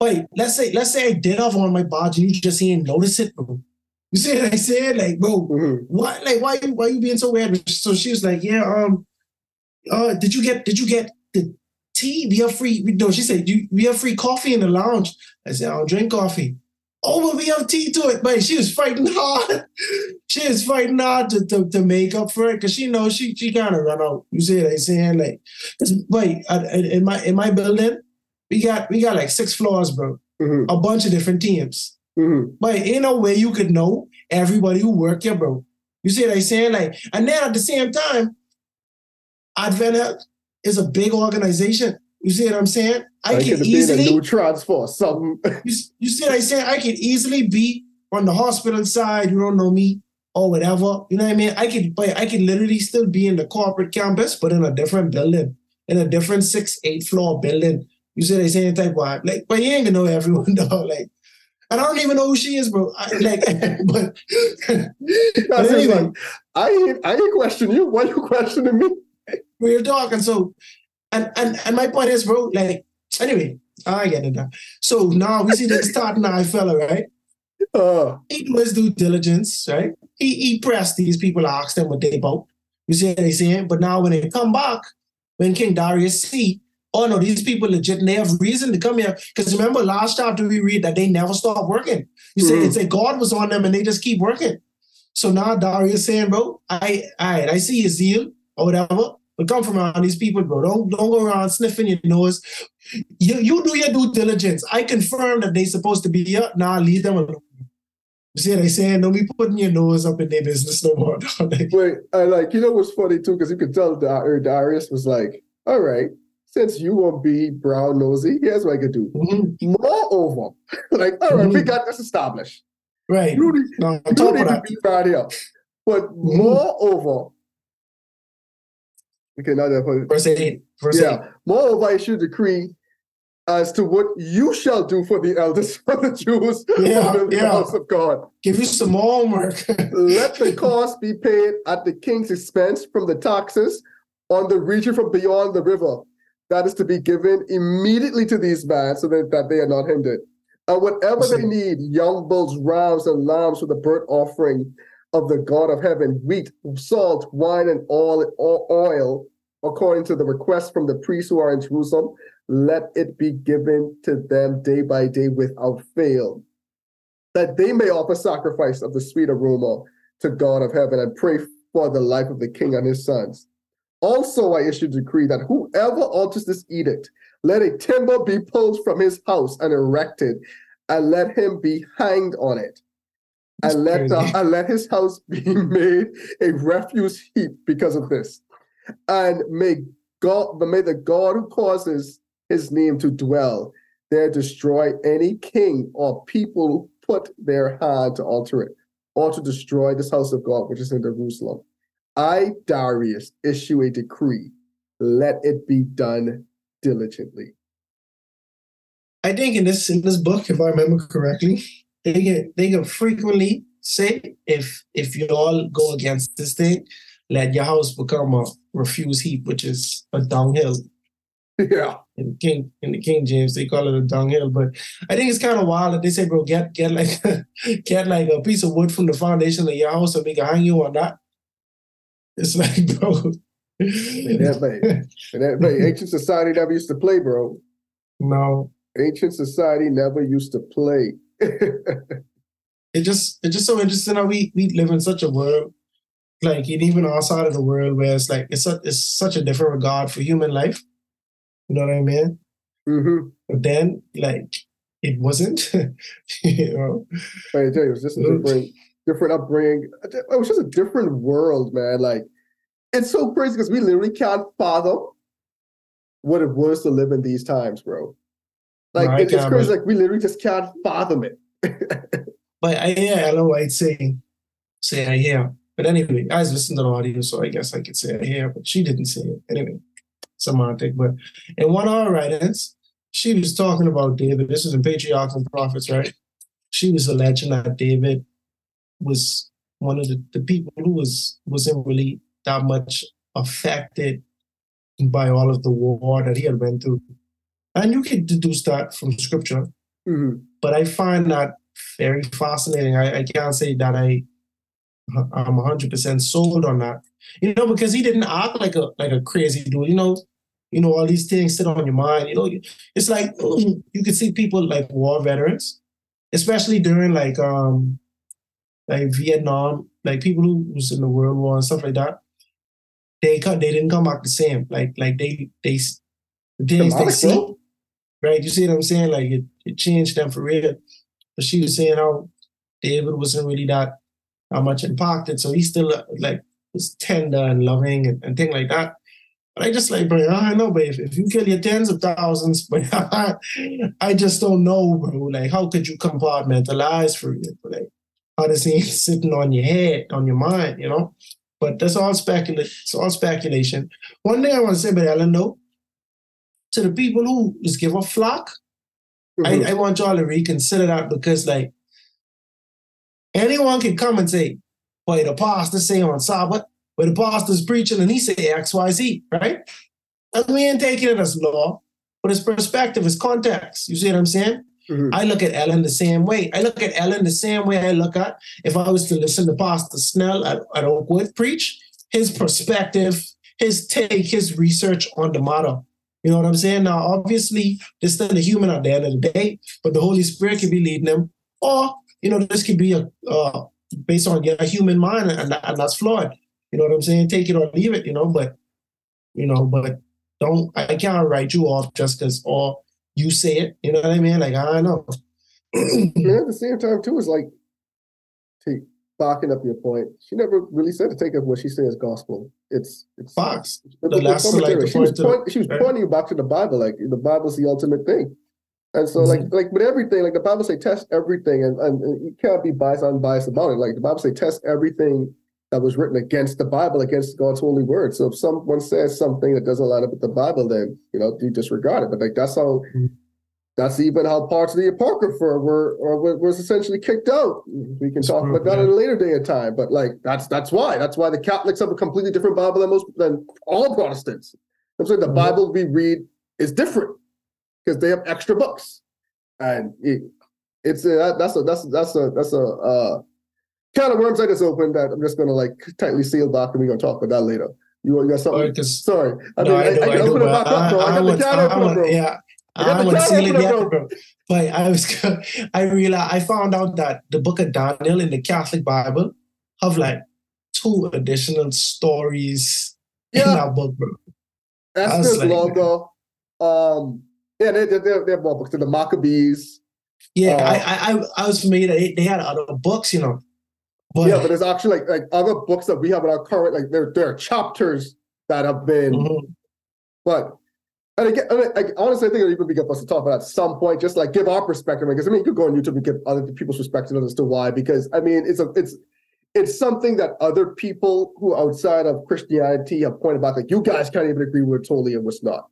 wait, let's say let's say I did have on my badge and you just ain't notice it, bro. You see what I said? Like, bro, Mhm. what like why you why you being so weird? So she was like, Yeah, um uh did you get did you get the tea? We have free We, no, she said you we have free coffee in the lounge. I said, I don't drink coffee. Oh, but we have tea to it. But she was fighting hard. she was fighting hard to, to, to make up for it because she knows she she kind of run out. You see what I'm saying? Like, 'cause, wait, in my in my building, we got we got like six floors, bro. Mhm. A bunch of different teams. Mhm. But in a way you could know everybody who work here, bro. You see what I'm saying? Like, and then at the same time, Advent Health is a big organization. You see what I'm saying? I Like, can could have been a easily new transfer, something. you, you see what I'm saying? I could easily be on the hospital side, you don't know me, or whatever. You know what I mean? I could but I could literally still be in the corporate campus, but in a different building, in a different six, eight floor building. You see what I'm saying? Type why? Like, but you ain't gonna know everyone though. Like, and I don't even know who she is, bro. I, like, but, but anyway, like, I ain't, I ain't questioning you. Why you questioning me? We're And So, and and and my point is, bro. Like, anyway, I get it now. So now we see this starting eye fella, right? Uh, he do his due diligence, right? He he pressed these people, asked them what they about. You see what they saying? But now when they come back, when King Darius see, oh no, these people legit and they have reason to come here. Because remember last chapter we read that they never stop working. You say Mhm. it's like God was on them and they just keep working. So now Darius saying, bro, I I I see your zeal or whatever. But come from around these people, bro. Don't don't go around sniffing your nose. You you do your due diligence. I confirm that they supposed to be here. Now leave them alone. You see what I'm saying? Don't be putting your nose up in their business no more. Like, wait, I like, you know what's funny too? Because you could tell Da- or Darius was like, all right, since you won't be brown nosy, here's what I could do. mhm, Moreover, like, all right, we Mhm. got this established. right. You need, No, you need to be right here. But moreover, Okay, now that Verse 8. Verse yeah. 8. Moreover, I a decree as to what you shall do for the elders of the Jews Yeah, of the yeah. house of God. Give you some homework. Let the cost be paid at the king's expense from the taxes on the region from beyond the river. That is to be given immediately to these men so that, that they are not hindered. And whatever they need, young bulls, rams, and lambs for the burnt offering of the God of heaven, wheat, salt, wine, and oil, oil, according to the request from the priests who are in Jerusalem, let it be given to them day by day without fail, that they may offer sacrifice of the sweet aroma to God of heaven and pray for the life of the king and his sons. Also, I issue a decree that whoever alters this edict, let a timber be pulled from his house and erected, and let him be hanged on it. And let, the, and let his house be made a refuse heap because of this. And may God, may the God who causes his name to dwell there destroy any king or people who put their hand to alter it, or to destroy this house of God which is in Jerusalem. I, Darius, issue a decree. Let it be done diligently. I think in this in this book, if I remember correctly, they can they can frequently say if if you all go against this thing, let your house become a refuse heap, which is a dunghill. Yeah. In King in the King James, they call it a dunghill. But I think it's kind of wild that they say, bro, get get like get like a piece of wood from the foundation of your house and we can hang you on that. It's like, bro. Yeah, but, and that, but ancient society never used to play, bro. no, Ancient society never used to play. It just it's just so interesting how we we live in such a world like and even outside of the world where it's like it's such it's such a different regard for human life you know what i mean Mm-hmm. but then like it wasn't you know I tell you, it was just a different, different upbringing. It was just a different world, man. Like, it's so crazy because we literally can't fathom what it was to live in these times, bro. Like, I it- it's crazy. Like, we literally just can't fathom it. but i hear ellen white saying say i hear. But anyway i was listening to the audio so i guess i could say i hear but she didn't say it. Anyway semantic but in one of her writings she was talking about david. This is in patriarchs and prophets right? She was alleging that david was one of the, the people who was wasn't really that much affected by all of the war that he had went through and you can deduce that from scripture Mhm. but I find that very fascinating. I, I can't say that I I'm 100 percent sold on that. You know, because he didn't act like a like a crazy dude. You know, you know all these things sit on your mind. You know, it's like you can see people like war veterans, especially during like um like Vietnam, like people who was in the World War and stuff like that. They come, they didn't come back the same. Like like they they the things they see. Right? You see what I'm saying? Like it, it changed them for real. But she was saying how David wasn't really that how much impacted, so he still like was tender and loving and, and things like that. But I just like, bro, I know, but if, if you kill your tens of thousands, but I just don't know, bro. Like, how could you compartmentalize for it? Like, how this ain't sitting on your head, on your mind, you know? But that's all speculation. It's all speculation. One thing I want to say about Ellen, though, to the people who just give a flock, Mhm. I, I want y'all to reconsider that because like anyone can come and say, boy, the pastor say on Sabbath, but the pastor's preaching and he say XYZ, right? And we ain't taking it as law, but it's perspective, it's context. You see what I'm saying? Mhm. I look at Ellen the same way. I look at Ellen the same way I look at if I was to listen to Pastor Snell at, at Oakwood preach, his perspective, his take, his research on the matter. You know what I'm saying? Now, obviously, there's still a human at the end of the day, but the Holy Spirit could be leading them. Or, you know, this could be a uh, based on your human mind, and, and that's flawed. You know what I'm saying? Take it or leave it, you know, but, you know, but don't, I can't write you off just because, or you say it, you know what I mean? Like, I know. And at the same time, too, it's like, to backing up your point, she never really said to take up what she says gospel. It's it's Fox. it's The last, like, the she was point she was right. pointing you back to the Bible, like the Bible's the ultimate thing. And so, like, Mm-hmm. like with everything, like the Bible say, test everything, and, and, and you can't be biased, unbiased about it. Like the Bible say, test everything that was written against the Bible, against God's holy word. So if someone says something that doesn't line up with the Bible, then you know you disregard it. But like that's how Mhm. That's even how parts of the Apocrypha were or wa- was essentially kicked out. We can talk about that at a later day of time. But like that's that's why. That's why the Catholics have a completely different Bible than most than all Protestants. I'm saying the Mhm. Bible we read is different because they have extra books, and it, it's a, that's a that's that's a that's a uh, can of worms I just opened that I'm just gonna like tightly seal back, and we're gonna talk about that later. You, you got something? Sorry, I mean, I I, do, I I can open it back up, bro. I, got the can I open, want, bro. yeah, I got I the want to seal it opener, yet, bro. bro. But I was, I realized I found out that the Book of Daniel in the Catholic Bible have like two additional stories in that book, bro. Was Esther's like- logo. Um, yeah, they, they, they, have more books. The Maccabees. Yeah, Uh, I, I, I, was familiar. They, they had other books, you know. But, yeah, but there's actually like like other books that we have in our current like there there are chapters that have been Mhm. But and again, I, I honestly I think it would even be good for us to talk about at some point, just like give our perspective. Because I mean, you could go on YouTube and give other people's perspective as to why. Because I mean, it's a it's it's something that other people who outside of Christianity have pointed out. Like you guys can't even agree with totally and what's not.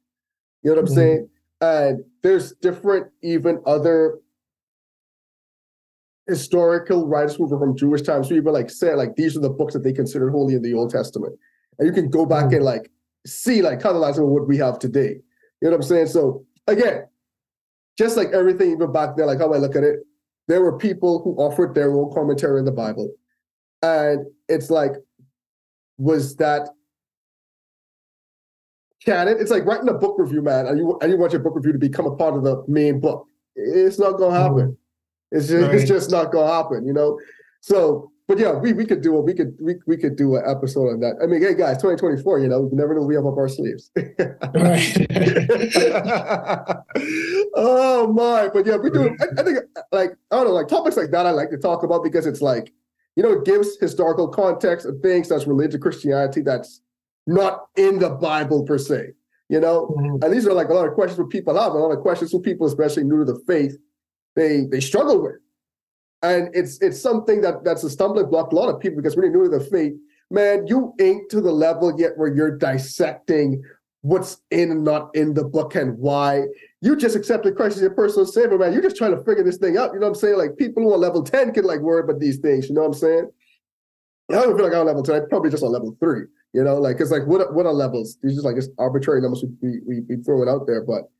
You know what I'm Mhm. saying? And there's different even other historical writers who were from Jewish times who even like said like these are the books that they considered holy in the Old Testament. And you can go back Mhm. and like see like colonize with what we have today. You know what I'm saying? So again, just like everything even back there, like how I look at it, there were people who offered their own commentary in the Bible. And it's like, was that canon? It's like writing a book review, man, and you and you want your book review to become a part of the main book. It's not gonna mm-hmm. happen. It's just it's just not gonna happen, you know. So, but yeah, we we could do it. We could we we could do an episode on that. I mean, hey guys, 2024, you know, we never know what we have up our sleeves. Oh my! But yeah, we do. I, I think like I don't know, like topics like that I like to talk about because it's like you know it gives historical context of things that's related to Christianity that's not in the Bible per se. You know, Mhm. and these are like a lot of questions that people have, a lot of questions who people, especially new to the faith, they they struggle with. And it's it's something that that's a stumbling block a lot of people because when you're new to the faith, man, you ain't to the level yet where you're dissecting what's in and not in the book and why. You just accepted Christ as your personal savior, man. You're just trying to figure this thing out. You know what I'm saying? Like people who are level 10 can like worry about these things. You know what I'm saying? I don't feel like I'm on level 10. I'm probably just on level three. You know, like it's like what what are levels? These just like just arbitrary numbers we we we throw it out there, but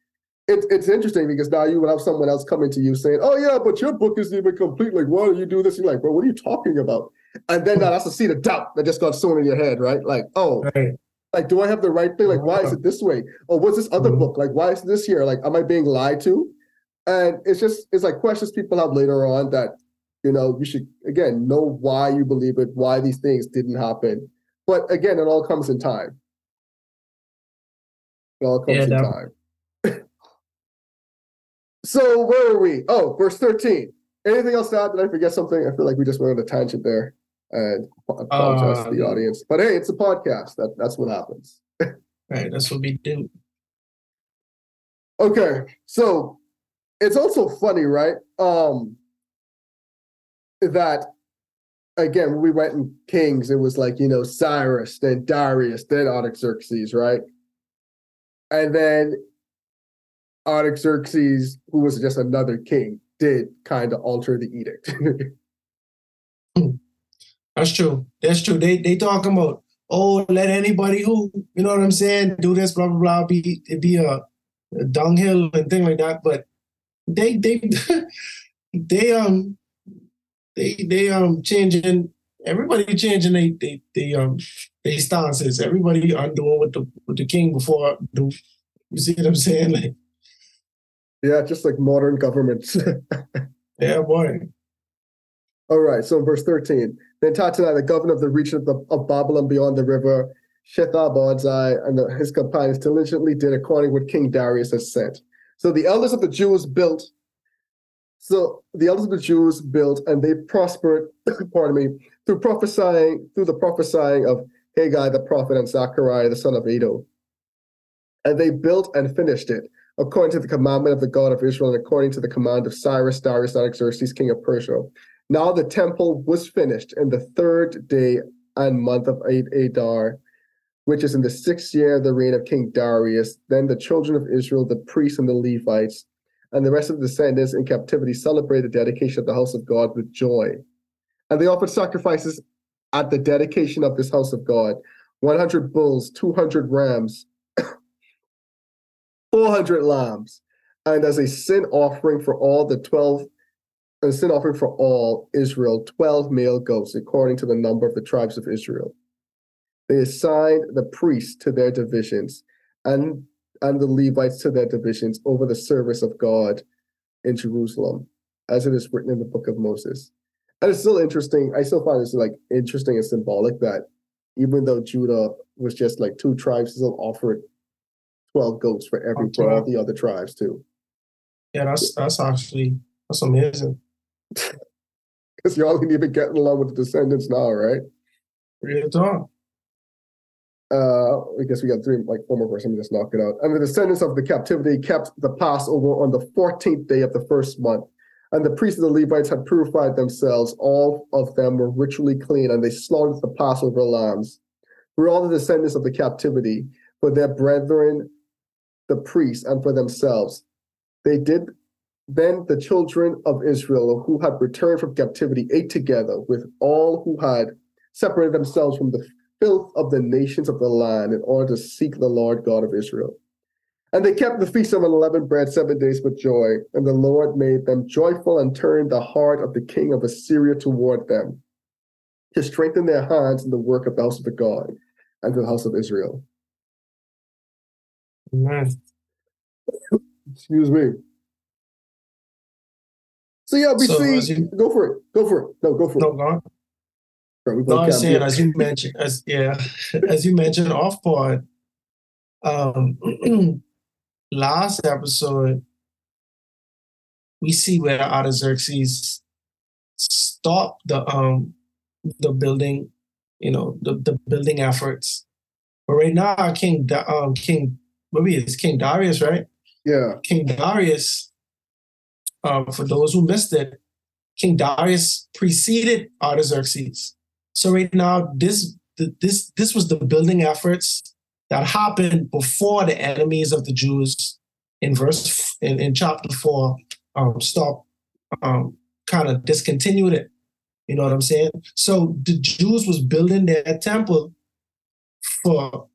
it's it's interesting because now you would have someone else coming to you saying, "Oh yeah, but your book isn't even complete. Like, why do you do this?" You're like, "Bro, what are you talking about?" And then now that's the seed of doubt that just got sown in your head, right? Like, oh, Right. like, do I have the right thing? Like, why is it this way? Or what's this other Mhm. book? Like, why is this here? Like, am I being lied to? And it's just it's like questions people have later on that you know you should again know why you believe it, why these things didn't happen. But again, it all comes in time. It all comes Yeah, in that- time. So where are we? Oh, verse 13. Anything else to add? Did I forget something? I feel like we just went on a tangent there. And apologize to the Uh, audience. But hey, it's a podcast. That, that's what happens. Right. That's what we do. Okay, so it's also funny, right? Um that again, when we went in Kings, it was like, you know, Cyrus, then Darius, then Artaxerxes, right? And then Artaxerxes, who was just another king, did kind of alter the edict. That's true. That's true. They they talking about oh let anybody who you know what I'm saying do this blah blah blah be be a, a dunghill and thing like that. But they they they um they they um changing everybody changing they they they um they stances. Everybody undoing what the what the king before do. You see what I'm saying? Like yeah, just like modern governments. yeah boy. All right, so verse 13. Then Tattenai, the governor of the region of, the, of Babylon beyond the river, Shethar-bodzai, and the, his companions diligently did according to what King Darius had sent. So the elders of the Jews built, so the elders of the Jews built, and they prospered, pardon me, through prophesying, through the prophesying of Haggai the prophet and Zechariah the son of Iddo. And they built and finished it, according to the commandment of the God of Israel, and according to the command of Cyrus, Darius, and Xerxes, king of Persia. Now the temple was finished in the third day and month of Adar, which is in the sixth year of the reign of King Darius. Then the children of Israel, the priests and the Levites, and the rest of the descendants in captivity celebrated the dedication of the house of God with joy. And they offered sacrifices at the dedication of this house of God 100 bulls, 200 rams, 400 lambs, and as a sin offering for all the 12, a sin offering for all Israel, 12 male goats, according to the number of the tribes of Israel. They assigned the priests to their divisions and, and the Levites to their divisions over the service of God in Jerusalem, as it is written in the book of Moses. And it's still interesting. I still find this like interesting and symbolic that even though Judah was just like two tribes, still offered 12 goats for every for all the other tribes too. Yeah, that's that's actually that's amazing. Because y'all ain't even getting along with the descendants now, right? Real talk. Uh, I guess we got three, like four more verses. Let me just knock it out. And the descendants of the captivity kept the Passover on the 14th day of the first month. And the priests and the Levites had purified themselves. All of them were ritually clean, and they slaughtered the Passover lambs for all the descendants of the captivity, for their brethren, the priests, and for themselves. They did then the children of Israel who had returned from captivity ate together with all who had separated themselves from the filth of the nations of the land in order to seek the Lord God of Israel. And they kept the feast of unleavened bread seven days with joy. And the Lord made them joyful and turned the heart of the king of Assyria toward them to strengthen their hands in the work of the house of the God and the house of Israel. Amen. Excuse me. So yeah, we So, see. you- go for it. Go for it. No, go for No, it. go on. Right, No, I'm saying as you mentioned, as yeah, as you mentioned off part, um, last episode, we see where Artaxerxes stopped the um the building, you know, the, the building efforts. But right now, King um King maybe it's King Darius, right? yeah, King Darius, um, for those who missed it, King Darius preceded Artaxerxes. So right now, this th- this this was the building efforts that happened before the enemies of the Jews in verse in, in chapter four um, stop um, kind of discontinued it. You know what I'm saying? So the Jews was building their temple for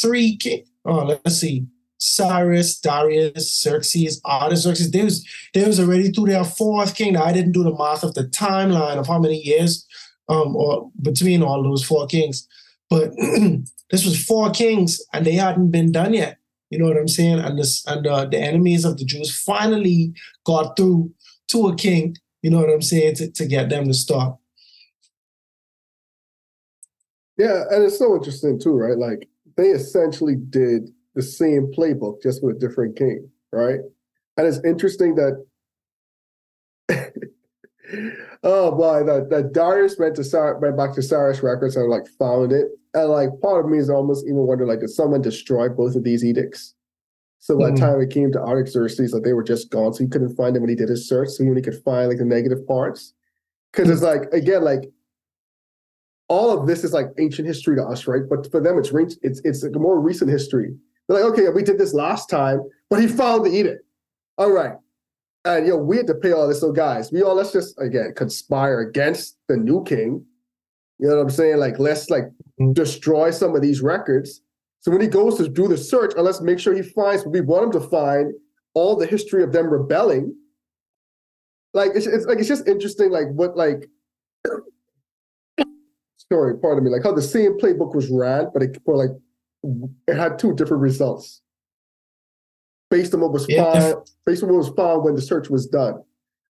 three king. Oh, let's see. Cyrus, Darius, Xerxes, Artaxerxes. They was they was already through their fourth king. I didn't do the math of the timeline of how many years um or between all those four kings. But this was four kings and they hadn't been done yet. You know what I'm saying? And this and uh, the enemies of the Jews finally got through to a king. You know what I'm saying to, to get them to stop. yeah, and it's so interesting too, right? Like they essentially did the same playbook just with a different king, right? And it's interesting that. oh boy, that, that Darius went to Cyrus, went back to Cyrus Records and like found it, and like part of me is almost even wondering like did someone destroy both of these edicts? So by the Mhm. time it came to Artaxerxes, like they were just gone, so he couldn't find them when he did his search. So he only could find like the negative parts, because it's like again like all of this is like ancient history to us, right? But for them, it's it's it's like a more recent history. They're like, okay, we did this last time, but he found the edict. All right, and yo, we had to pay all this. So guys, we all let's just again conspire against the new king. You know what I'm saying? Like let's like Mhm. destroy some of these records. So when he goes to do the search, and let's make sure he finds what we want him to find, all the history of them rebelling. Like it's, it's like it's just interesting, like what like sorry, pardon me, like how the same playbook was ran, but it for like it had two different results based on what was Yeah. found, based on what was found when the search was done.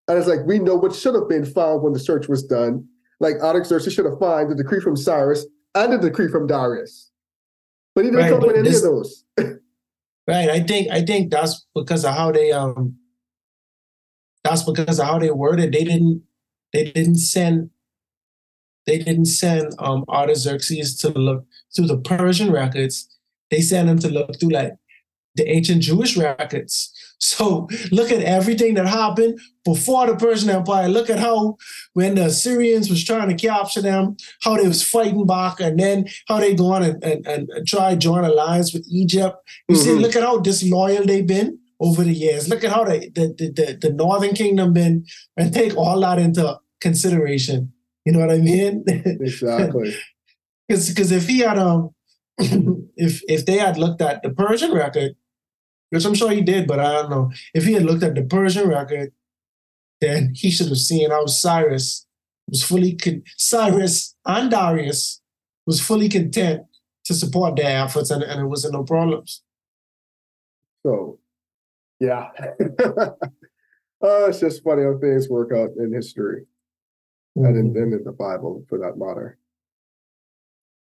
And it's like we know what should have been found when the search was done. Like Artaxerxes should have found the decree from Cyrus and the decree from Darius, but he didn't Right, come with any this- of those. Right. I think I think that's because of how they um that's because of how they worded. They didn't they didn't send they didn't send um Artaxerxes to look through the Persian records. They sent him to look through like the ancient Jewish records. So look at everything that happened before the Persian Empire. Look at how when the Assyrians was trying to capture them, how they was fighting back, and then how they go on and, and, and try join alliance with Egypt. You see, Mhm. look at how disloyal they've been over the years. Look at how the the, the, the, the Northern Kingdom been, and take all that into consideration. You know what I mean? Exactly. Because if he had um if if they had looked at the Persian record, which I'm sure he did, but I don't know. If he had looked at the Persian record, then he should have seen how Cyrus was fully con- Cyrus and Darius was fully content to support their efforts, and, and it wasn't no problems. So, yeah. uh, it's just funny how things work out in history and in, and in the Bible for that matter.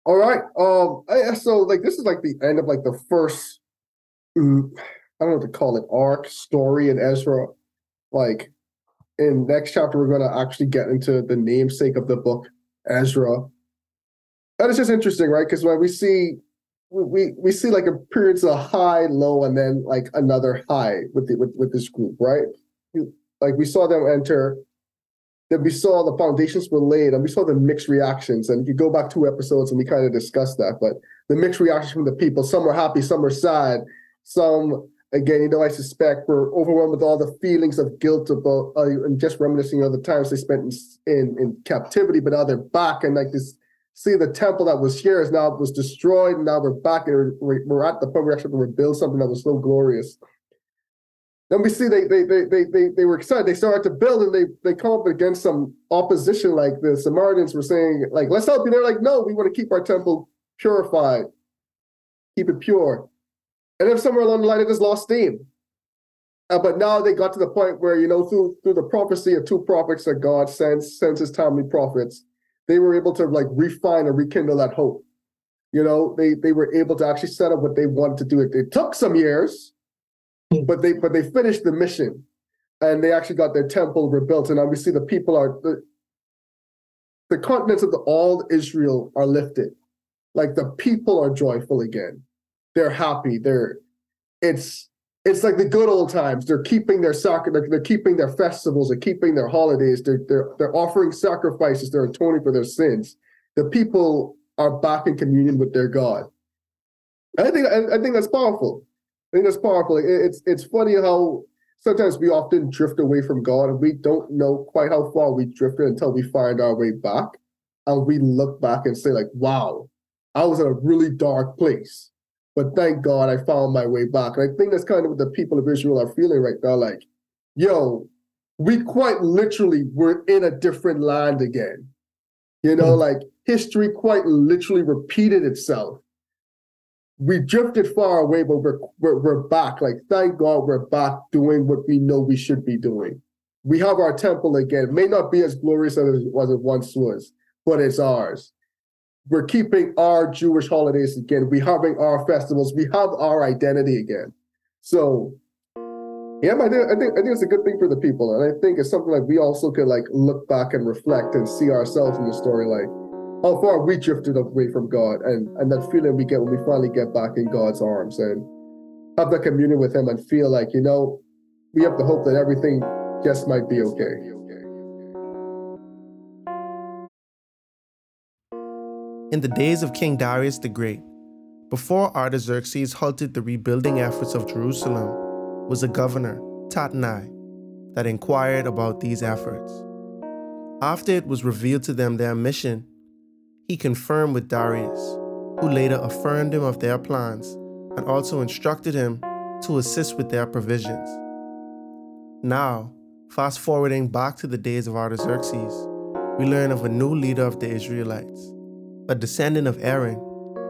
All right. Um. I- So, like, this is like the end of like the first. mm, I don't know what to call it. Arc story in Ezra. Like, in next chapter, we're going to actually get into the namesake of the book, Ezra. And it's just interesting, right? Because when we see we, we we see like a periods of high, low, and then like another high with the with, with this group, right? Like we saw them enter, then we saw the foundations were laid, and we saw the mixed reactions. And you go back two episodes and we kind of discussed that, but the mixed reactions from the people, some were happy, some were sad, some again, you know, I suspect were overwhelmed with all the feelings of guilt about uh, and just reminiscing of the times they spent in, in in captivity, but now they're back and like this see the temple that was here is now was destroyed and now we're back and we're, we're at the point where actually to rebuild something that was so glorious then we see they they they they they, they were excited they started to build and they they come up against some opposition like the samaritans were saying like let's help you they're like no we want to keep our temple purified keep it pure and then somewhere along the line it just lost steam uh, but now they got to the point where you know through through the prophecy of two prophets that god sends sends his timely prophets they were able to like refine and rekindle that hope. You know, they they were able to actually set up what they wanted to do. It, it took some years, but they but they finished the mission, and they actually got their temple rebuilt. And obviously, the people are the the continents of the, all Israel are lifted, like the people are joyful again. They're happy. They're it's it's like the good old times. They're keeping their Sukkot. they're, they're keeping their festivals, they're keeping their holidays, they're they're they're offering sacrifices, they're atoning for their sins. The people are back in communion with their God. I think I, I think that's powerful. I think that's powerful. It- it's it's funny how sometimes we often drift away from God and we don't know quite how far we drifted until we find our way back. And we look back and say, like, wow, I was in a really dark place. But thank God I found my way back. And I think that's kind of what the people of Israel are feeling right now. Like, yo, we quite literally were in a different land again. You know, Hmm. like history quite literally repeated itself. We drifted far away, but we're, we're we're back. Like, thank God we're back doing what we know we should be doing. We have our temple again. It may not be as glorious as it, was it once was, but it's ours we're keeping our Jewish holidays again. We're having our festivals. We have our identity again. So, yeah, I think, I think I think it's a good thing for the people, and I think it's something like we also could like look back and reflect and see ourselves in the story, like how far we drifted away from God, and and that feeling we get when we finally get back in God's arms and have that communion with Him and feel like you know we have the hope that everything just might be okay. In the days of King Darius the Great, before Artaxerxes halted the rebuilding efforts of Jerusalem, was a governor, Tattenai, that inquired about these efforts. After it was revealed to them their mission, he confirmed with Darius, who later affirmed him of their plans and also instructed him to assist with their provisions. Now, fast forwarding back to the days of Artaxerxes, we learn of a new leader of the Israelites, a descendant of Aaron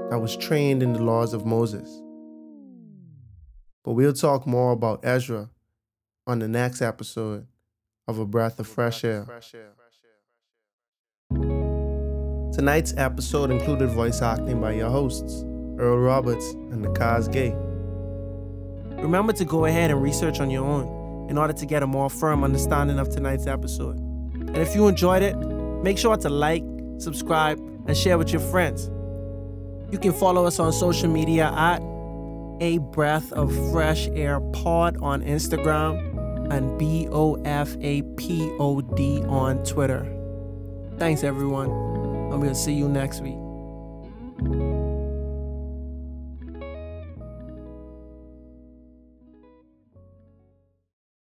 that was trained in the laws of Moses. But we'll talk more about Ezra on the next episode of A Breath of Fresh Air. Tonight's episode included voice acting by your hosts, Earl Roberts and Nakaz Gay. Remember to go ahead and research on your own in order to get a more firm understanding of tonight's episode. And if you enjoyed it, make sure to like, subscribe, and share with your friends. You can follow us on social media at A Breath of Fresh Air Pod on Instagram and B O F A P O D on Twitter. Thanks, everyone, and going to see you next week.